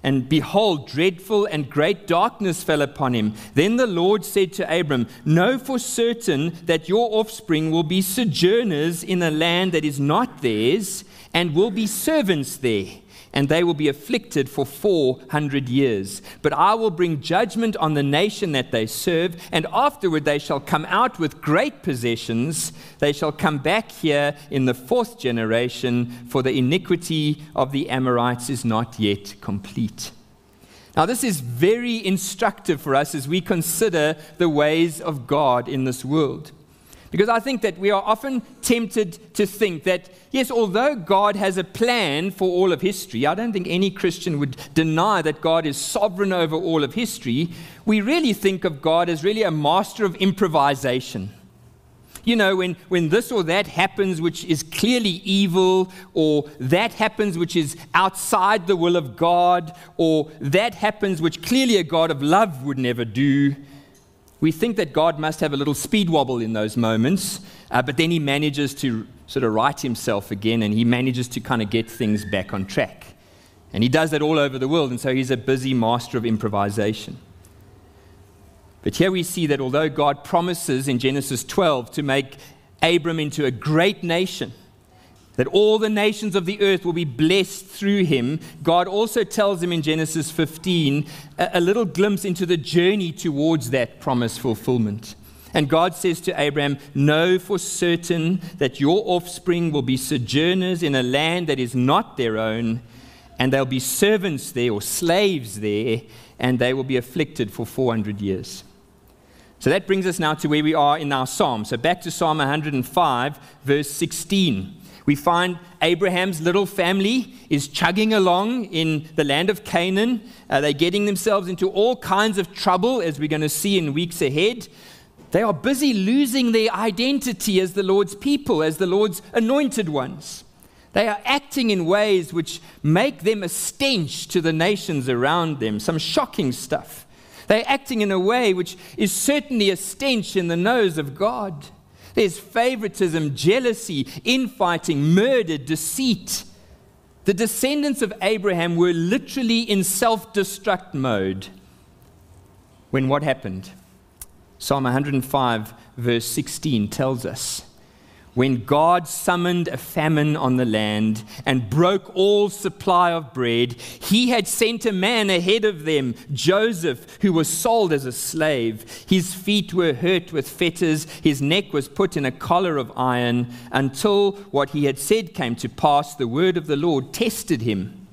And behold, dreadful and great darkness fell upon him. Then the Lord said to Abram, Know for certain that your offspring will be sojourners in a land that is not theirs, and will be servants there and they will be afflicted for 400 years. But I will bring judgment on the nation that they serve, and afterward they shall come out with great possessions. They shall come back here in the fourth generation, for the iniquity of the Amorites is not yet complete. Now, this is very instructive for us as we consider the ways of God in this world. Because I think that we are often tempted to think that, yes, although God has a plan for all of history, I don't think any Christian would deny that God is sovereign over all of history. We really think of God as really a master of improvisation. You know, when, when this or that happens, which is clearly evil, or that happens, which is outside the will of God, or that happens, which clearly a God of love would never do, we think that God must have a little speed wobble in those moments, uh, but then he manages to sort of right himself again and he manages to kind of get things back on track. And he does that all over the world, and so he's a busy master of improvisation. But here we see that although God promises in Genesis 12 to make Abram into a great nation, that all the nations of the earth will be blessed through him, God also tells him in Genesis 15 a, a, little glimpse into the journey towards that promise fulfillment. And God says to Abraham, Know for certain that your offspring will be sojourners in a land that is not their own, and they'll be servants there or slaves there, and they will be afflicted for 400 years. So that brings us now to where we are in our psalm. So back to Psalm 105, verse 16 we find Abraham's little family is chugging along in the land of Canaan. Uh, they're getting themselves into all kinds of trouble, as we're going to see in weeks ahead. They are busy losing their identity as the Lord's people, as the Lord's anointed ones. They are acting in ways which make them a stench to the nations around them, some shocking stuff. They're acting in a way which is certainly a stench in the nose of God. There's favoritism, jealousy, infighting, murder, deceit. The descendants of Abraham were literally in self destruct mode when what happened? Psalm 105, verse 16 tells us when God summoned a famine on the land and broke all supply of bread, he had sent a man ahead of them, Joseph, who was sold as a slave. His feet were hurt with fetters, his neck was put in a collar of iron, until what he had said came to pass. The word of the Lord tested him.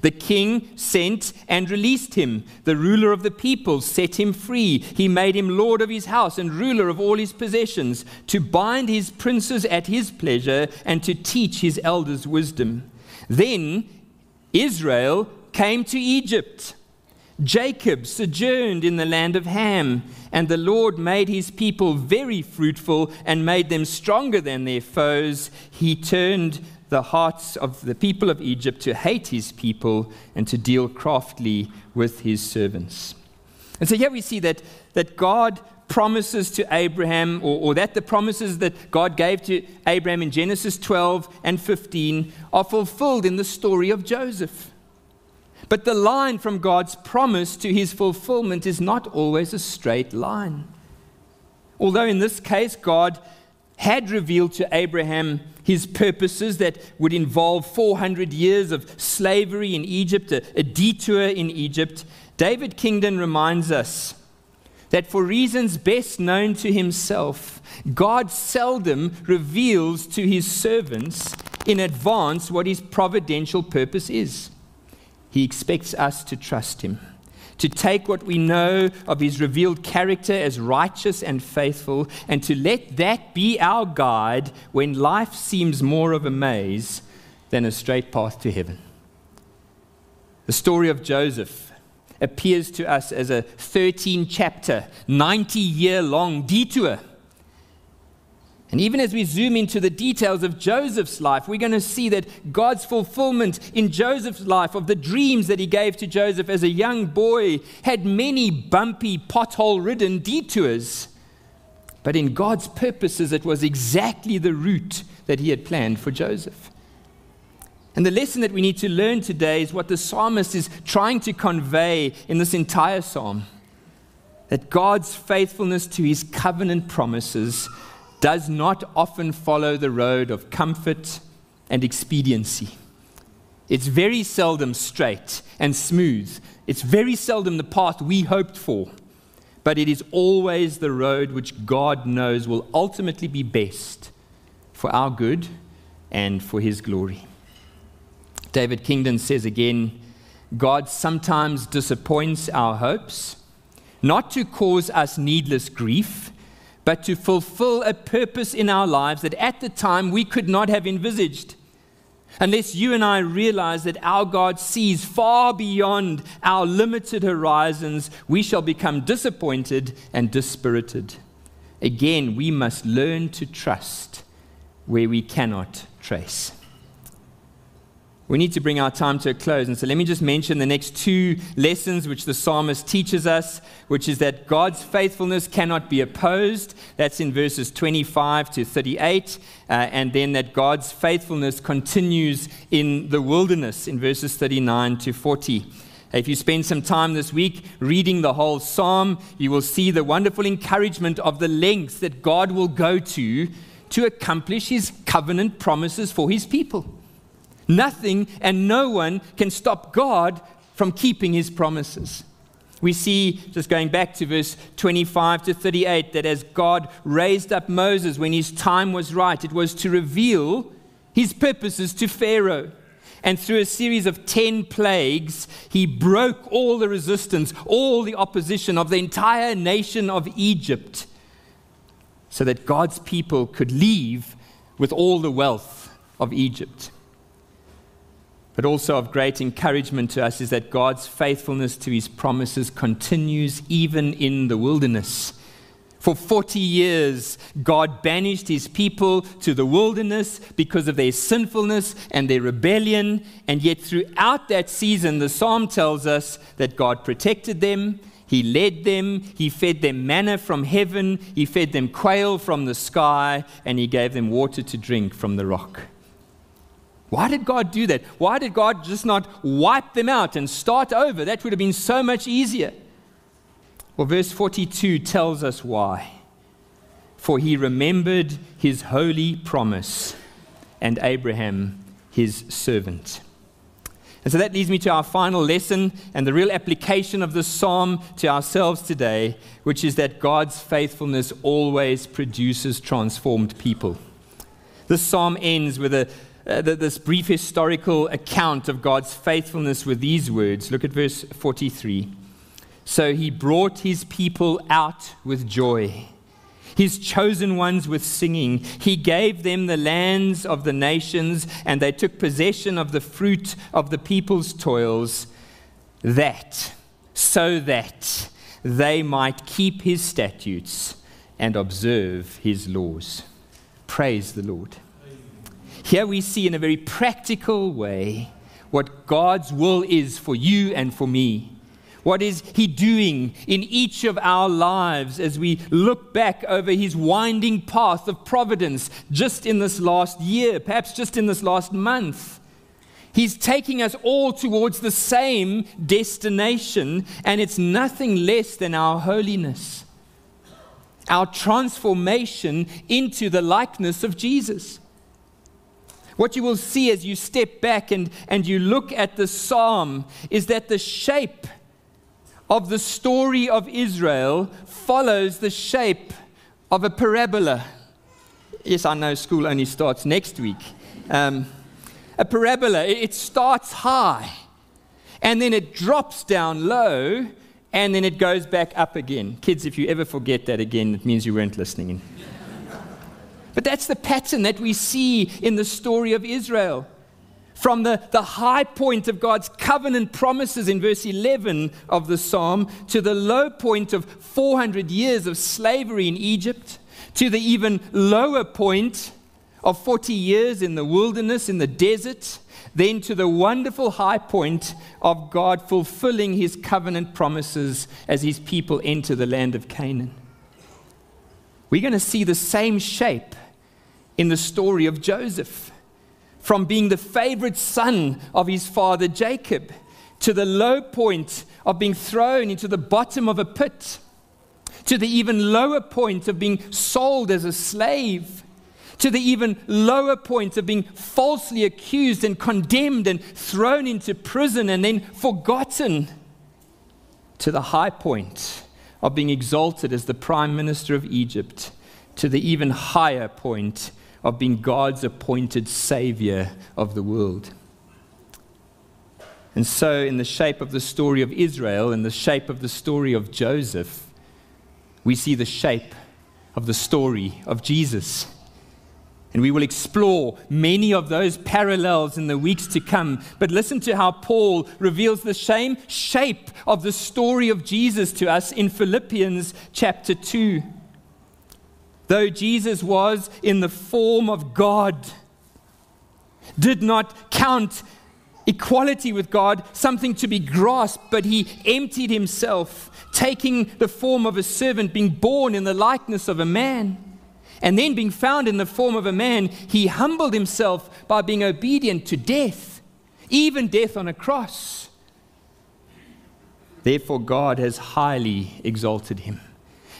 The king sent and released him. The ruler of the people set him free. He made him lord of his house and ruler of all his possessions, to bind his princes at his pleasure and to teach his elders wisdom. Then Israel came to Egypt. Jacob sojourned in the land of Ham, and the Lord made his people very fruitful and made them stronger than their foes. He turned the hearts of the people of Egypt to hate his people and to deal craftily with his servants. And so here we see that, that God promises to Abraham, or, or, that the promises that God gave to Abraham in Genesis 12 and 15 are fulfilled in the story of Joseph. But the line from God's promise to his fulfillment is not always a straight line. Although in this case, God had revealed to Abraham his purposes that would involve 400 years of slavery in Egypt, a, a detour in Egypt, David Kingdon reminds us that for reasons best known to himself, God seldom reveals to his servants in advance what his providential purpose is. He expects us to trust him, to take what we know of his revealed character as righteous and faithful, and to let that be our guide when life seems more of a maze than a straight path to heaven. The story of Joseph appears to us as a 13 chapter, 90 year long detour. And even as we zoom into the details of Joseph's life, we're going to see that God's fulfillment in Joseph's life of the dreams that he gave to Joseph as a young boy had many bumpy, pothole ridden detours. But in God's purposes, it was exactly the route that he had planned for Joseph. And the lesson that we need to learn today is what the psalmist is trying to convey in this entire psalm that God's faithfulness to his covenant promises does not often follow the road of comfort and expediency. It's very seldom straight and smooth. It's very seldom the path we hoped for. But it is always the road which God knows will ultimately be best for our good and for his glory. David Kingdon says again God sometimes disappoints our hopes, not to cause us needless grief, but to fulfill a purpose in our lives that at the time we could not have envisaged. Unless you and I realize that our God sees far beyond our limited horizons, we shall become disappointed and dispirited. Again, we must learn to trust where we cannot trace we need to bring our time to a close. And so let me just mention the next two lessons which the psalmist teaches us, which is that God's faithfulness cannot be opposed. That's in verses 25 to 38. Uh, and then that God's faithfulness continues in the wilderness in verses 39 to 40. If you spend some time this week reading the whole psalm, you will see the wonderful encouragement of the lengths that God will go to to accomplish his covenant promises for his people. Nothing and no one can stop God from keeping his promises. We see, just going back to verse 25 to 38, that as God raised up Moses when his time was right, it was to reveal his purposes to Pharaoh. And through a series of 10 plagues, he broke all the resistance, all the opposition of the entire nation of Egypt, so that God's people could leave with all the wealth of Egypt but also of great encouragement to us is that God's faithfulness to his promises continues even in the wilderness. For 40 years, God banished his people to the wilderness because of their sinfulness and their rebellion. And yet, throughout that season, the psalm tells us that God protected them, He led them, He fed them manna from heaven, He fed them quail from the sky, and He gave them water to drink from the rock. Why did God do that? Why did God just not wipe them out and start over? That would have been so much easier. Well, verse 42 tells us why. For he remembered his holy promise and Abraham his servant. And so that leads me to our final lesson and the real application of this psalm to ourselves today, which is that God's faithfulness always produces transformed people. This psalm ends with a uh, this brief historical account of God's faithfulness with these words. Look at verse 43. So he brought his people out with joy. his chosen ones with singing. He gave them the lands of the nations, and they took possession of the fruit of the people's toils, that, so that they might keep his statutes and observe his laws. Praise the Lord. Here we see in a very practical way what God's will is for you and for me. What is He doing in each of our lives as we look back over His winding path of providence just in this last year, perhaps just in this last month? He's taking us all towards the same destination, and it's nothing less than our holiness, our transformation into the likeness of Jesus. What you will see as you step back and, and you look at the psalm is that the shape of the story of Israel follows the shape of a parabola. Yes, I know school only starts next week. Um, a parabola, it starts high and then it drops down low and then it goes back up again. Kids, if you ever forget that again, it means you weren't listening. But that's the pattern that we see in the story of Israel from the, the high point of God's covenant promises in verse 11 of the psalm to the low point of 400 years of slavery in Egypt, to the even lower point of 40 years in the wilderness, in the desert, then to the wonderful high point of God fulfilling his covenant promises as his people enter the land of Canaan. We're going to see the same shape in the story of Joseph from being the favorite son of his father Jacob to the low point of being thrown into the bottom of a pit, to the even lower point of being sold as a slave, to the even lower point of being falsely accused and condemned and thrown into prison and then forgotten, to the high point of being exalted as the prime minister of Egypt, to the even higher point of being God's appointed Savior of the world. And so, in the shape of the story of Israel, in the shape of the story of Joseph, we see the shape of the story of Jesus. And we will explore many of those parallels in the weeks to come. But listen to how Paul reveals the same shape of the story of Jesus to us in Philippians chapter 2. Though Jesus was in the form of God, did not count equality with God something to be grasped, but he emptied himself, taking the form of a servant, being born in the likeness of a man. And then, being found in the form of a man, he humbled himself by being obedient to death, even death on a cross. Therefore, God has highly exalted him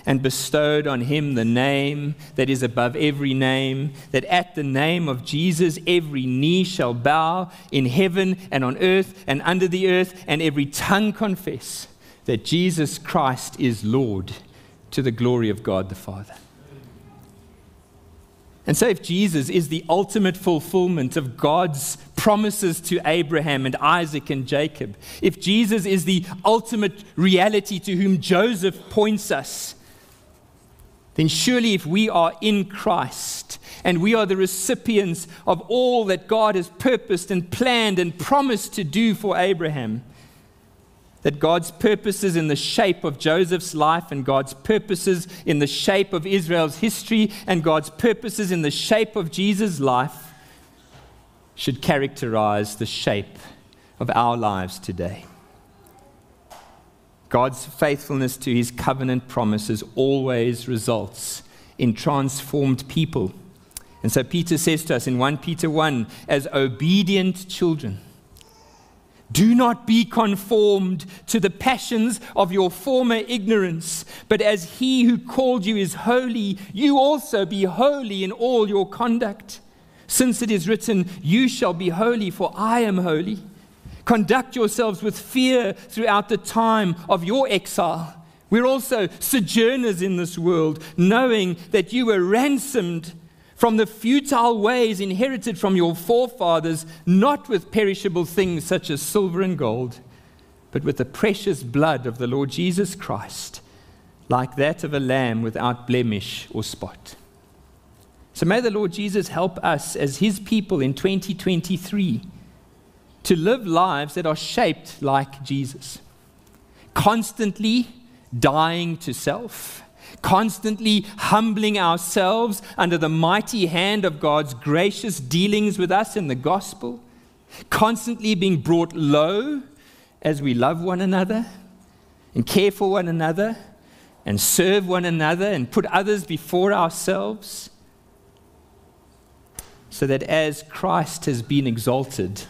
and bestowed on him the name that is above every name, that at the name of Jesus every knee shall bow in heaven and on earth and under the earth, and every tongue confess that Jesus Christ is Lord to the glory of God the Father. And so, if Jesus is the ultimate fulfillment of God's promises to Abraham and Isaac and Jacob, if Jesus is the ultimate reality to whom Joseph points us, then surely if we are in Christ and we are the recipients of all that God has purposed and planned and promised to do for Abraham, that God's purposes in the shape of Joseph's life and God's purposes in the shape of Israel's history and God's purposes in the shape of Jesus' life should characterize the shape of our lives today. God's faithfulness to his covenant promises always results in transformed people. And so Peter says to us in 1 Peter 1 as obedient children, do not be conformed to the passions of your former ignorance, but as he who called you is holy, you also be holy in all your conduct. Since it is written, You shall be holy, for I am holy. Conduct yourselves with fear throughout the time of your exile. We're also sojourners in this world, knowing that you were ransomed from the futile ways inherited from your forefathers, not with perishable things such as silver and gold, but with the precious blood of the Lord Jesus Christ, like that of a lamb without blemish or spot. So may the Lord Jesus help us as his people in 2023 to live lives that are shaped like Jesus, constantly dying to self, constantly humbling ourselves under the mighty hand of God's gracious dealings with us in the gospel, constantly being brought low as we love one another and care for one another and serve one another and put others before ourselves, so that as Christ has been exalted,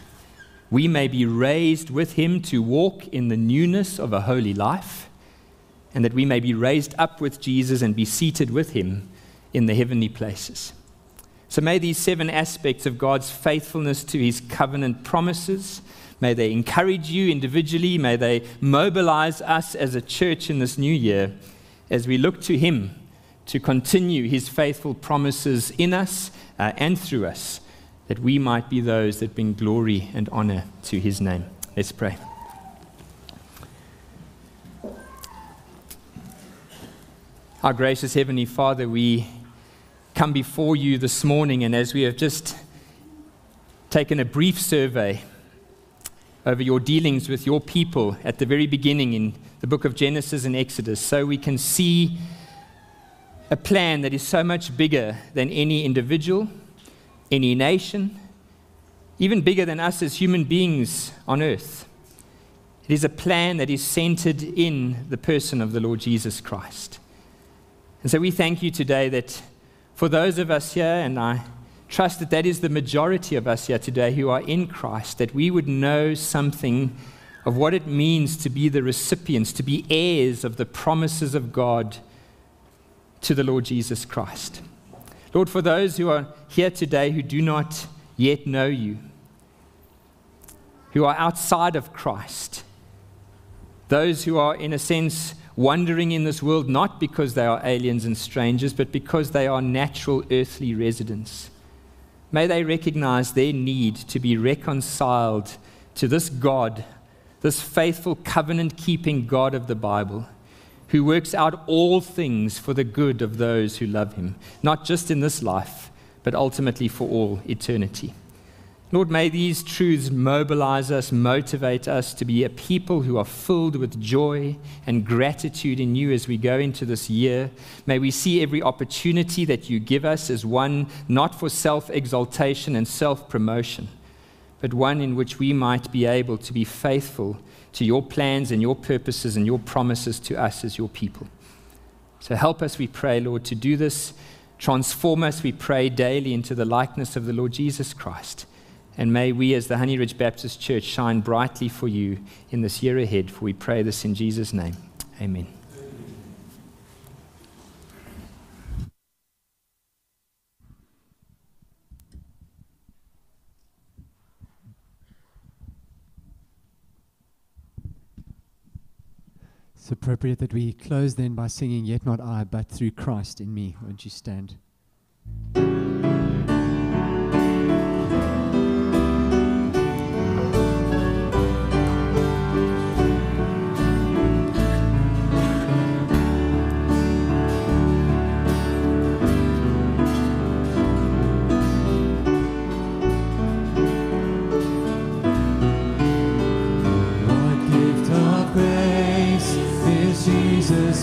we may be raised with him to walk in the newness of a holy life, and that we may be raised up with Jesus and be seated with him in the heavenly places. So may these seven aspects of God's faithfulness to his covenant promises May they encourage you individually. May they mobilize us as a church in this new year as we look to Him to continue His faithful promises in us uh, and through us, that we might be those that bring glory and honor to His name. Let's pray. Our gracious Heavenly Father, we come before you this morning, and as we have just taken a brief survey over your dealings with your people at the very beginning in the book of Genesis and Exodus, so we can see a plan that is so much bigger than any individual, any nation, even bigger than us as human beings on earth. It is a plan that is centered in the person of the Lord Jesus Christ. And so we thank you today that for those of us here, and I trust that that is the majority of us here today who are in Christ, that we would know something of what it means to be the recipients, to be heirs of the promises of God to the Lord Jesus Christ. Lord, for those who are here today who do not yet know you, who are outside of Christ, those who are, in a sense, wandering in this world not because they are aliens and strangers, but because they are natural earthly residents. May they recognize their need to be reconciled to this God, this faithful covenant keeping God of the Bible, who works out all things for the good of those who love him, not just in this life, but ultimately for all eternity. Lord, may these truths mobilize us, motivate us to be a people who are filled with joy and gratitude in you as we go into this year. May we see every opportunity that you give us as one not for self exaltation and self promotion, but one in which we might be able to be faithful to your plans and your purposes and your promises to us as your people. So help us, we pray, Lord, to do this. Transform us, we pray, daily into the likeness of the Lord Jesus Christ. And may we, as the Honey Ridge Baptist Church, shine brightly for you in this year ahead, for we pray this in Jesus' name. Amen. It's appropriate that we close then by singing, Yet not I, but through Christ in me. Won't you stand?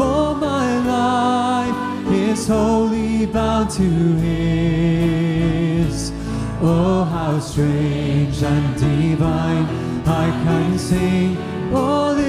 for my life is wholly bound to His. Oh, how strange and divine I can sing all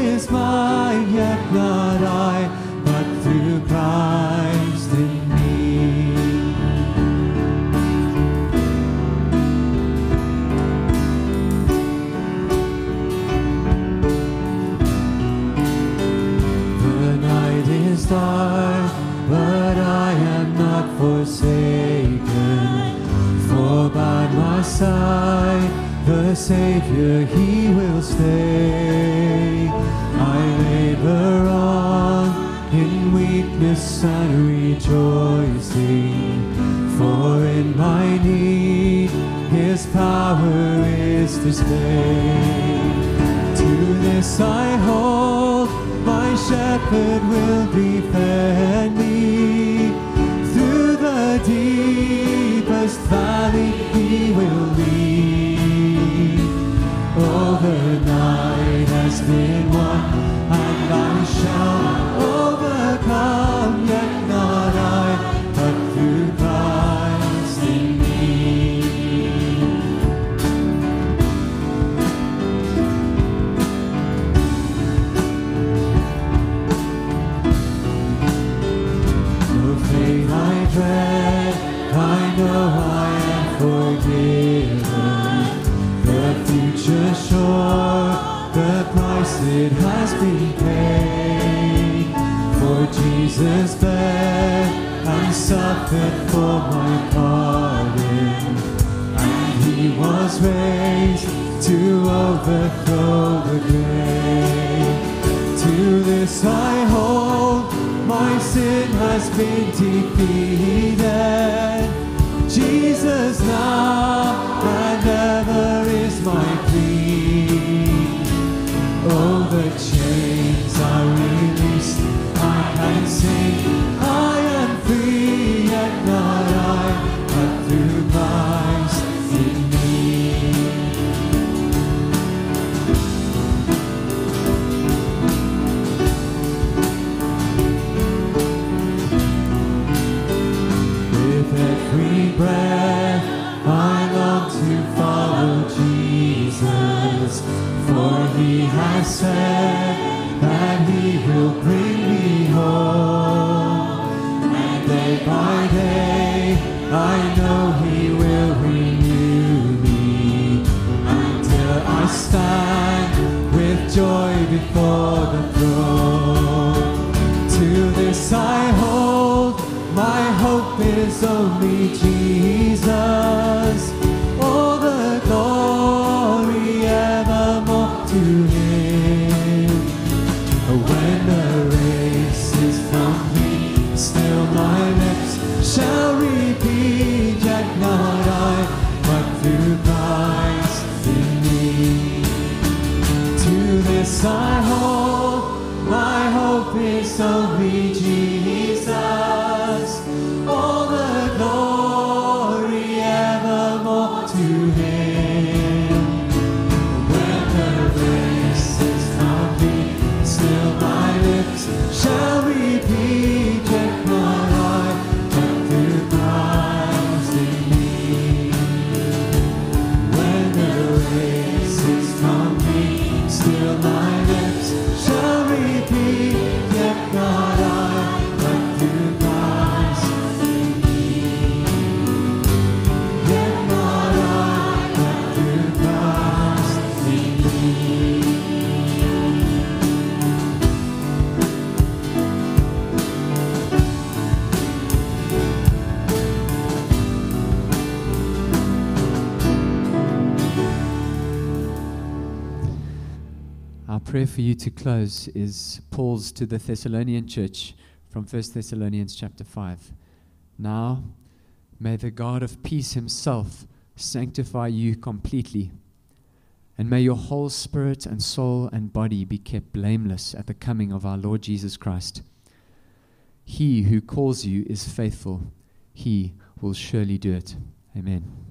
for you to close is Paul's to the Thessalonian church from 1 Thessalonians chapter 5. Now, may the God of peace himself sanctify you completely, and may your whole spirit and soul and body be kept blameless at the coming of our Lord Jesus Christ. He who calls you is faithful, he will surely do it. Amen.